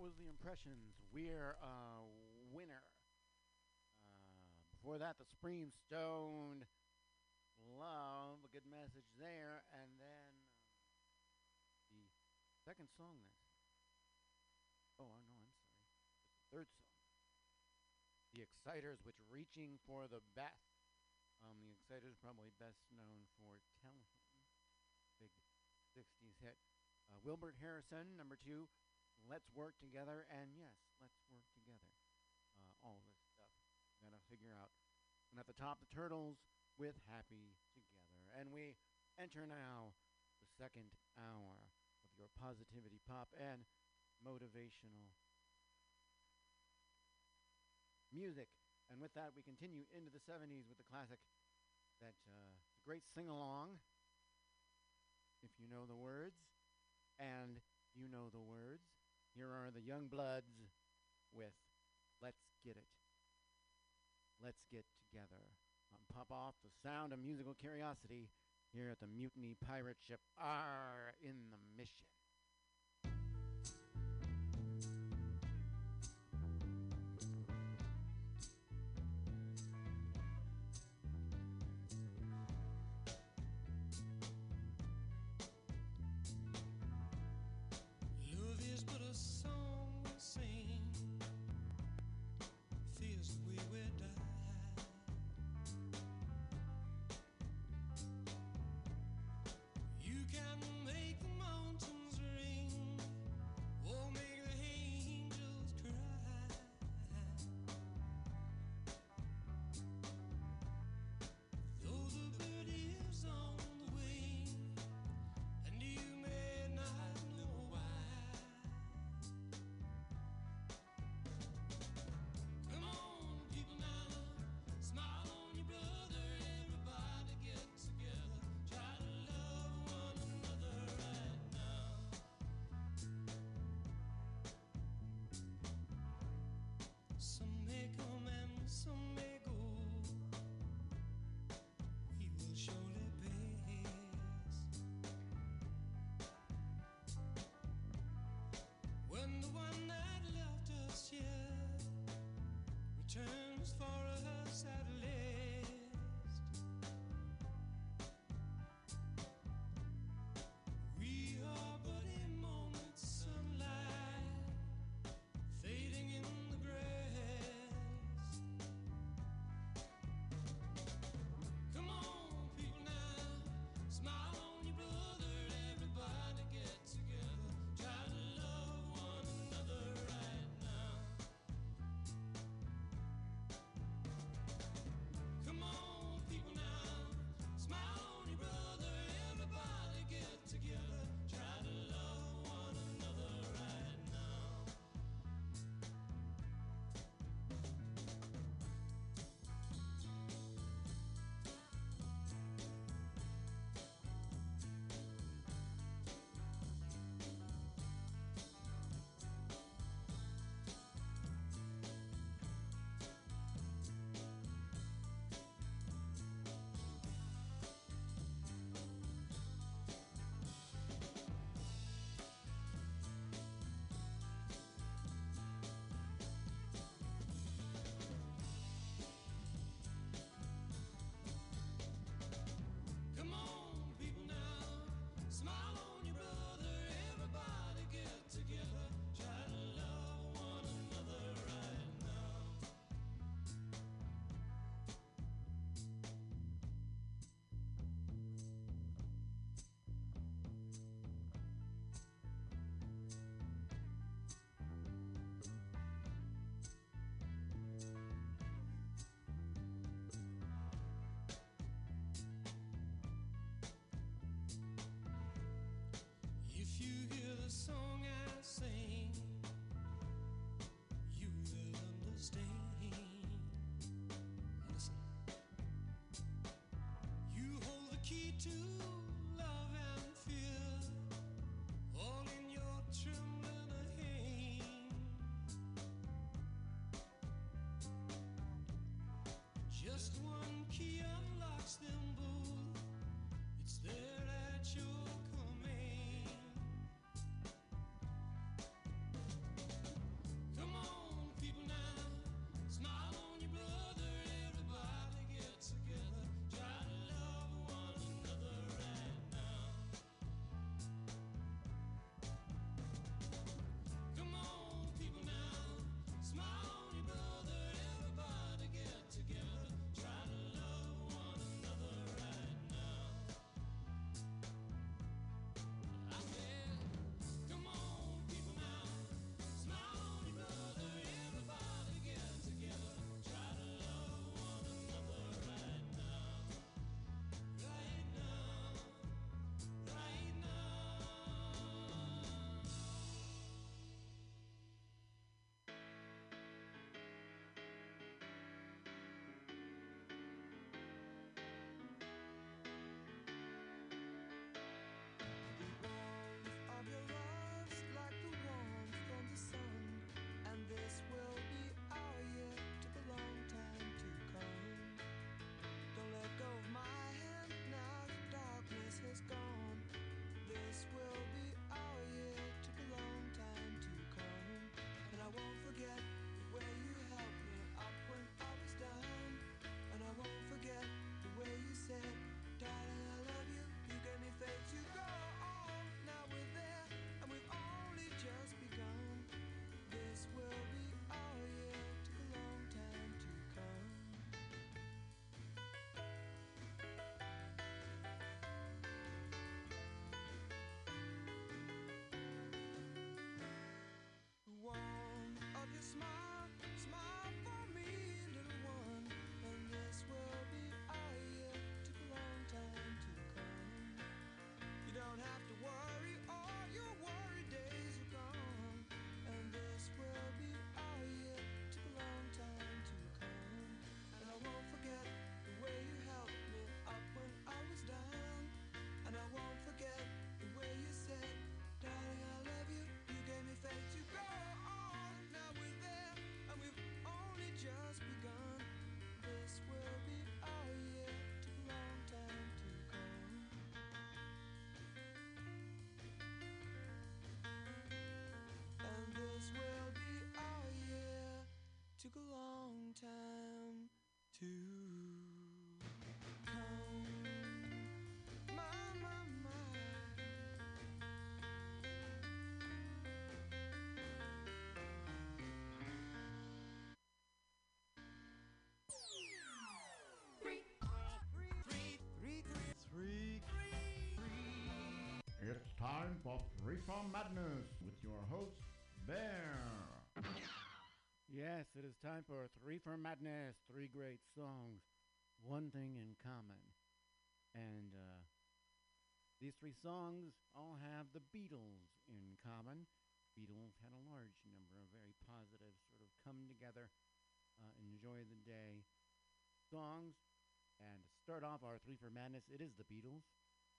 S11: Was the Impressions. We're a winner. Uh, before that, the Supreme Stoned Love, a good message there. And then uh, the second song this. Oh, I know, I'm sorry. The third song. The Exciters, which reaching for the best. Um, the Exciters probably best known for Tell Him, big 60s hit. Uh, Wilbert Harrison, number two, Let's Work Together, and yes, Let's Work Together. Uh, all this stuff. We Gotta figure out. And at the top, the Turtles with Happy Together. And we enter now the second hour of your positivity pop and motivational music. And with that, we continue into the 70s with the classic that uh, great sing along, if you know the words, and you know the words. Here are the Youngbloods with Let's Get It. Let's Get Together. On Pop Off, the sound of musical curiosity here at the Mutiny Pirate Ship R in the Mission.
S1: Returns to
S11: time for Three for Madness with your host, Bear. Yes, it is time for Three for Madness. Three great songs, one thing in common. And uh, these three songs all have the Beatles in common. Beatles had a large number of very positive, sort of come together, uh, enjoy the day songs. And to start off our Three for Madness, it is the Beatles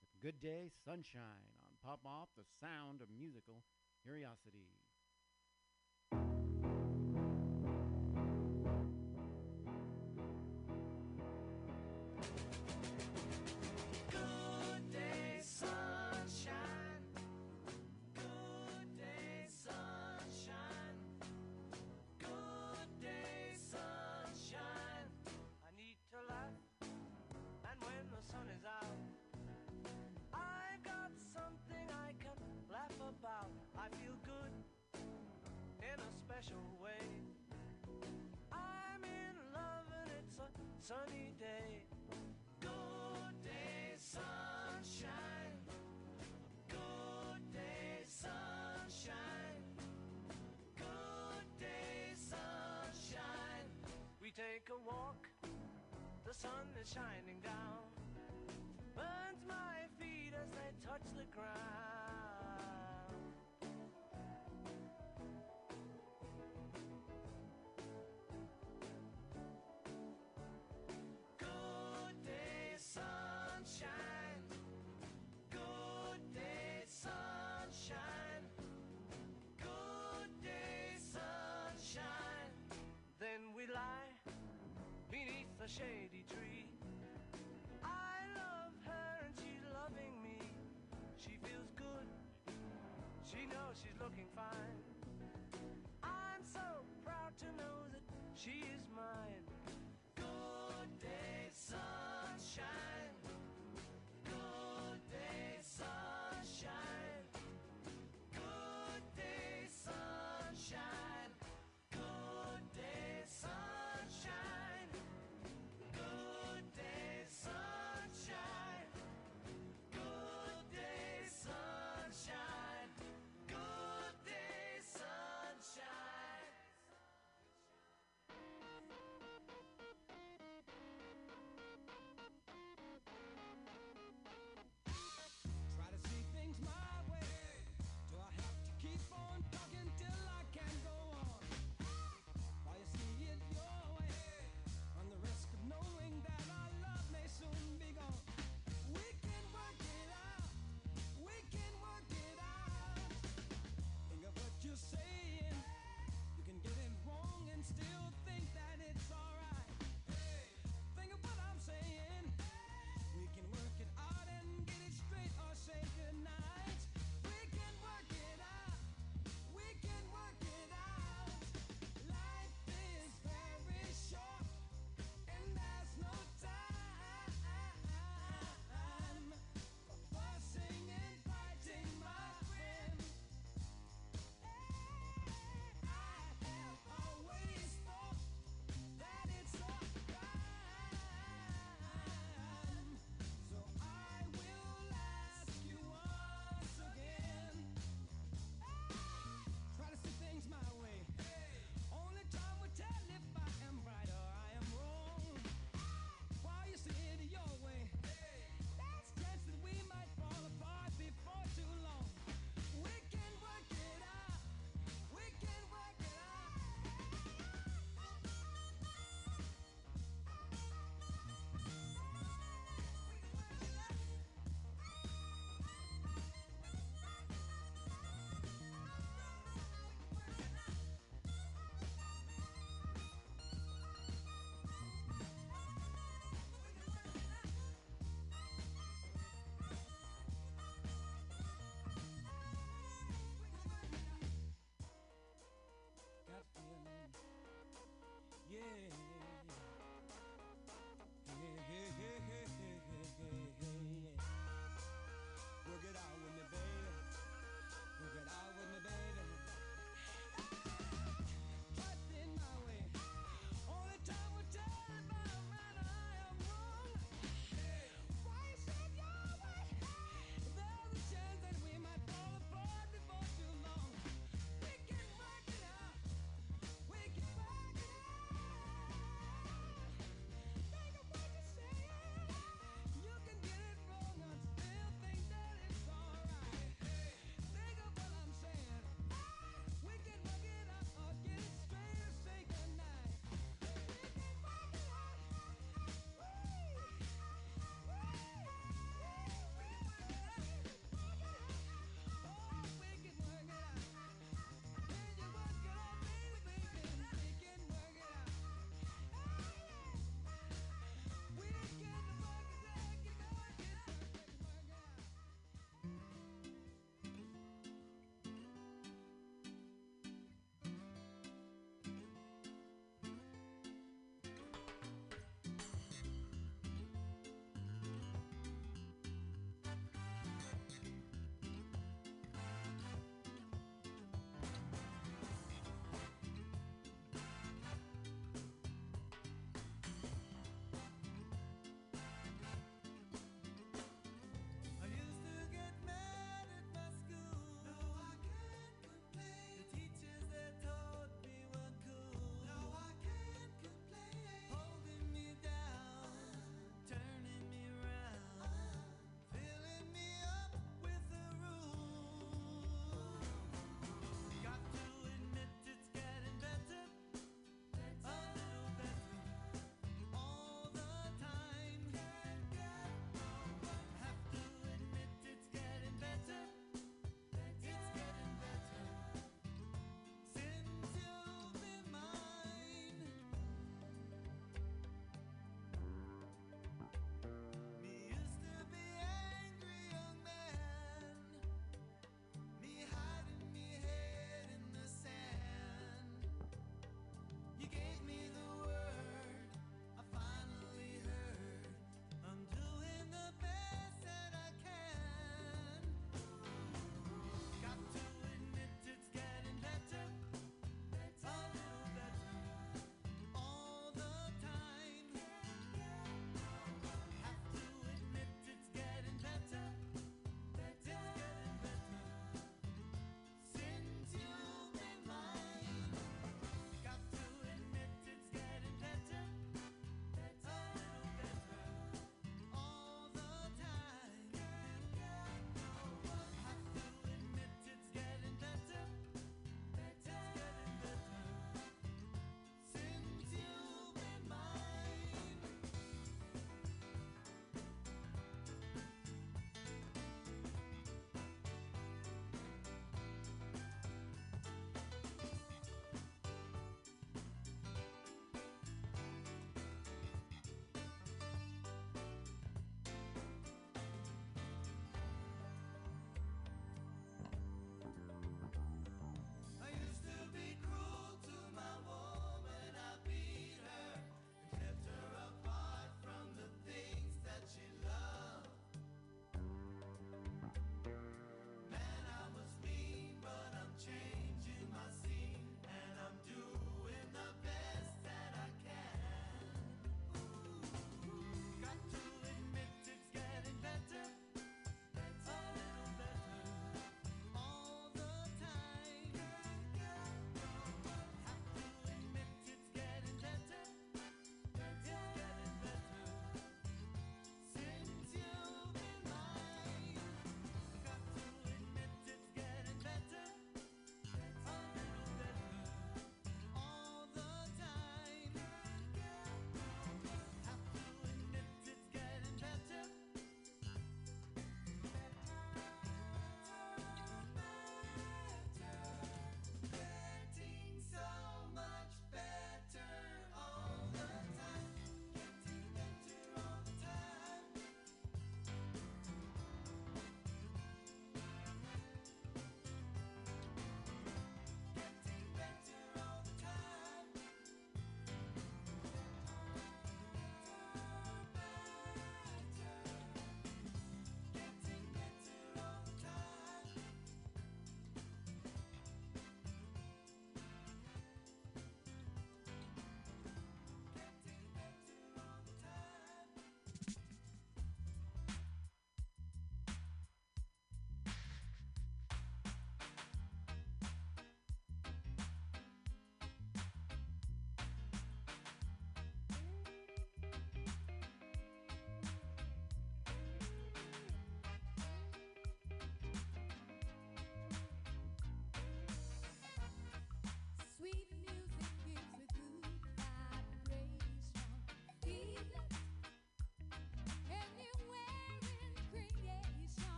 S11: with Good Day Sunshine Pop Off, the sound of musical curiosity.
S1: Sunny day. Good day, sunshine. Good day, sunshine. Good day, sunshine. We take a walk, the sun is shining down. Burns my feet as they touch the ground. A shady tree. I love her and she's loving me. She feels good. She knows she's looking fine. I'm so proud to know that she is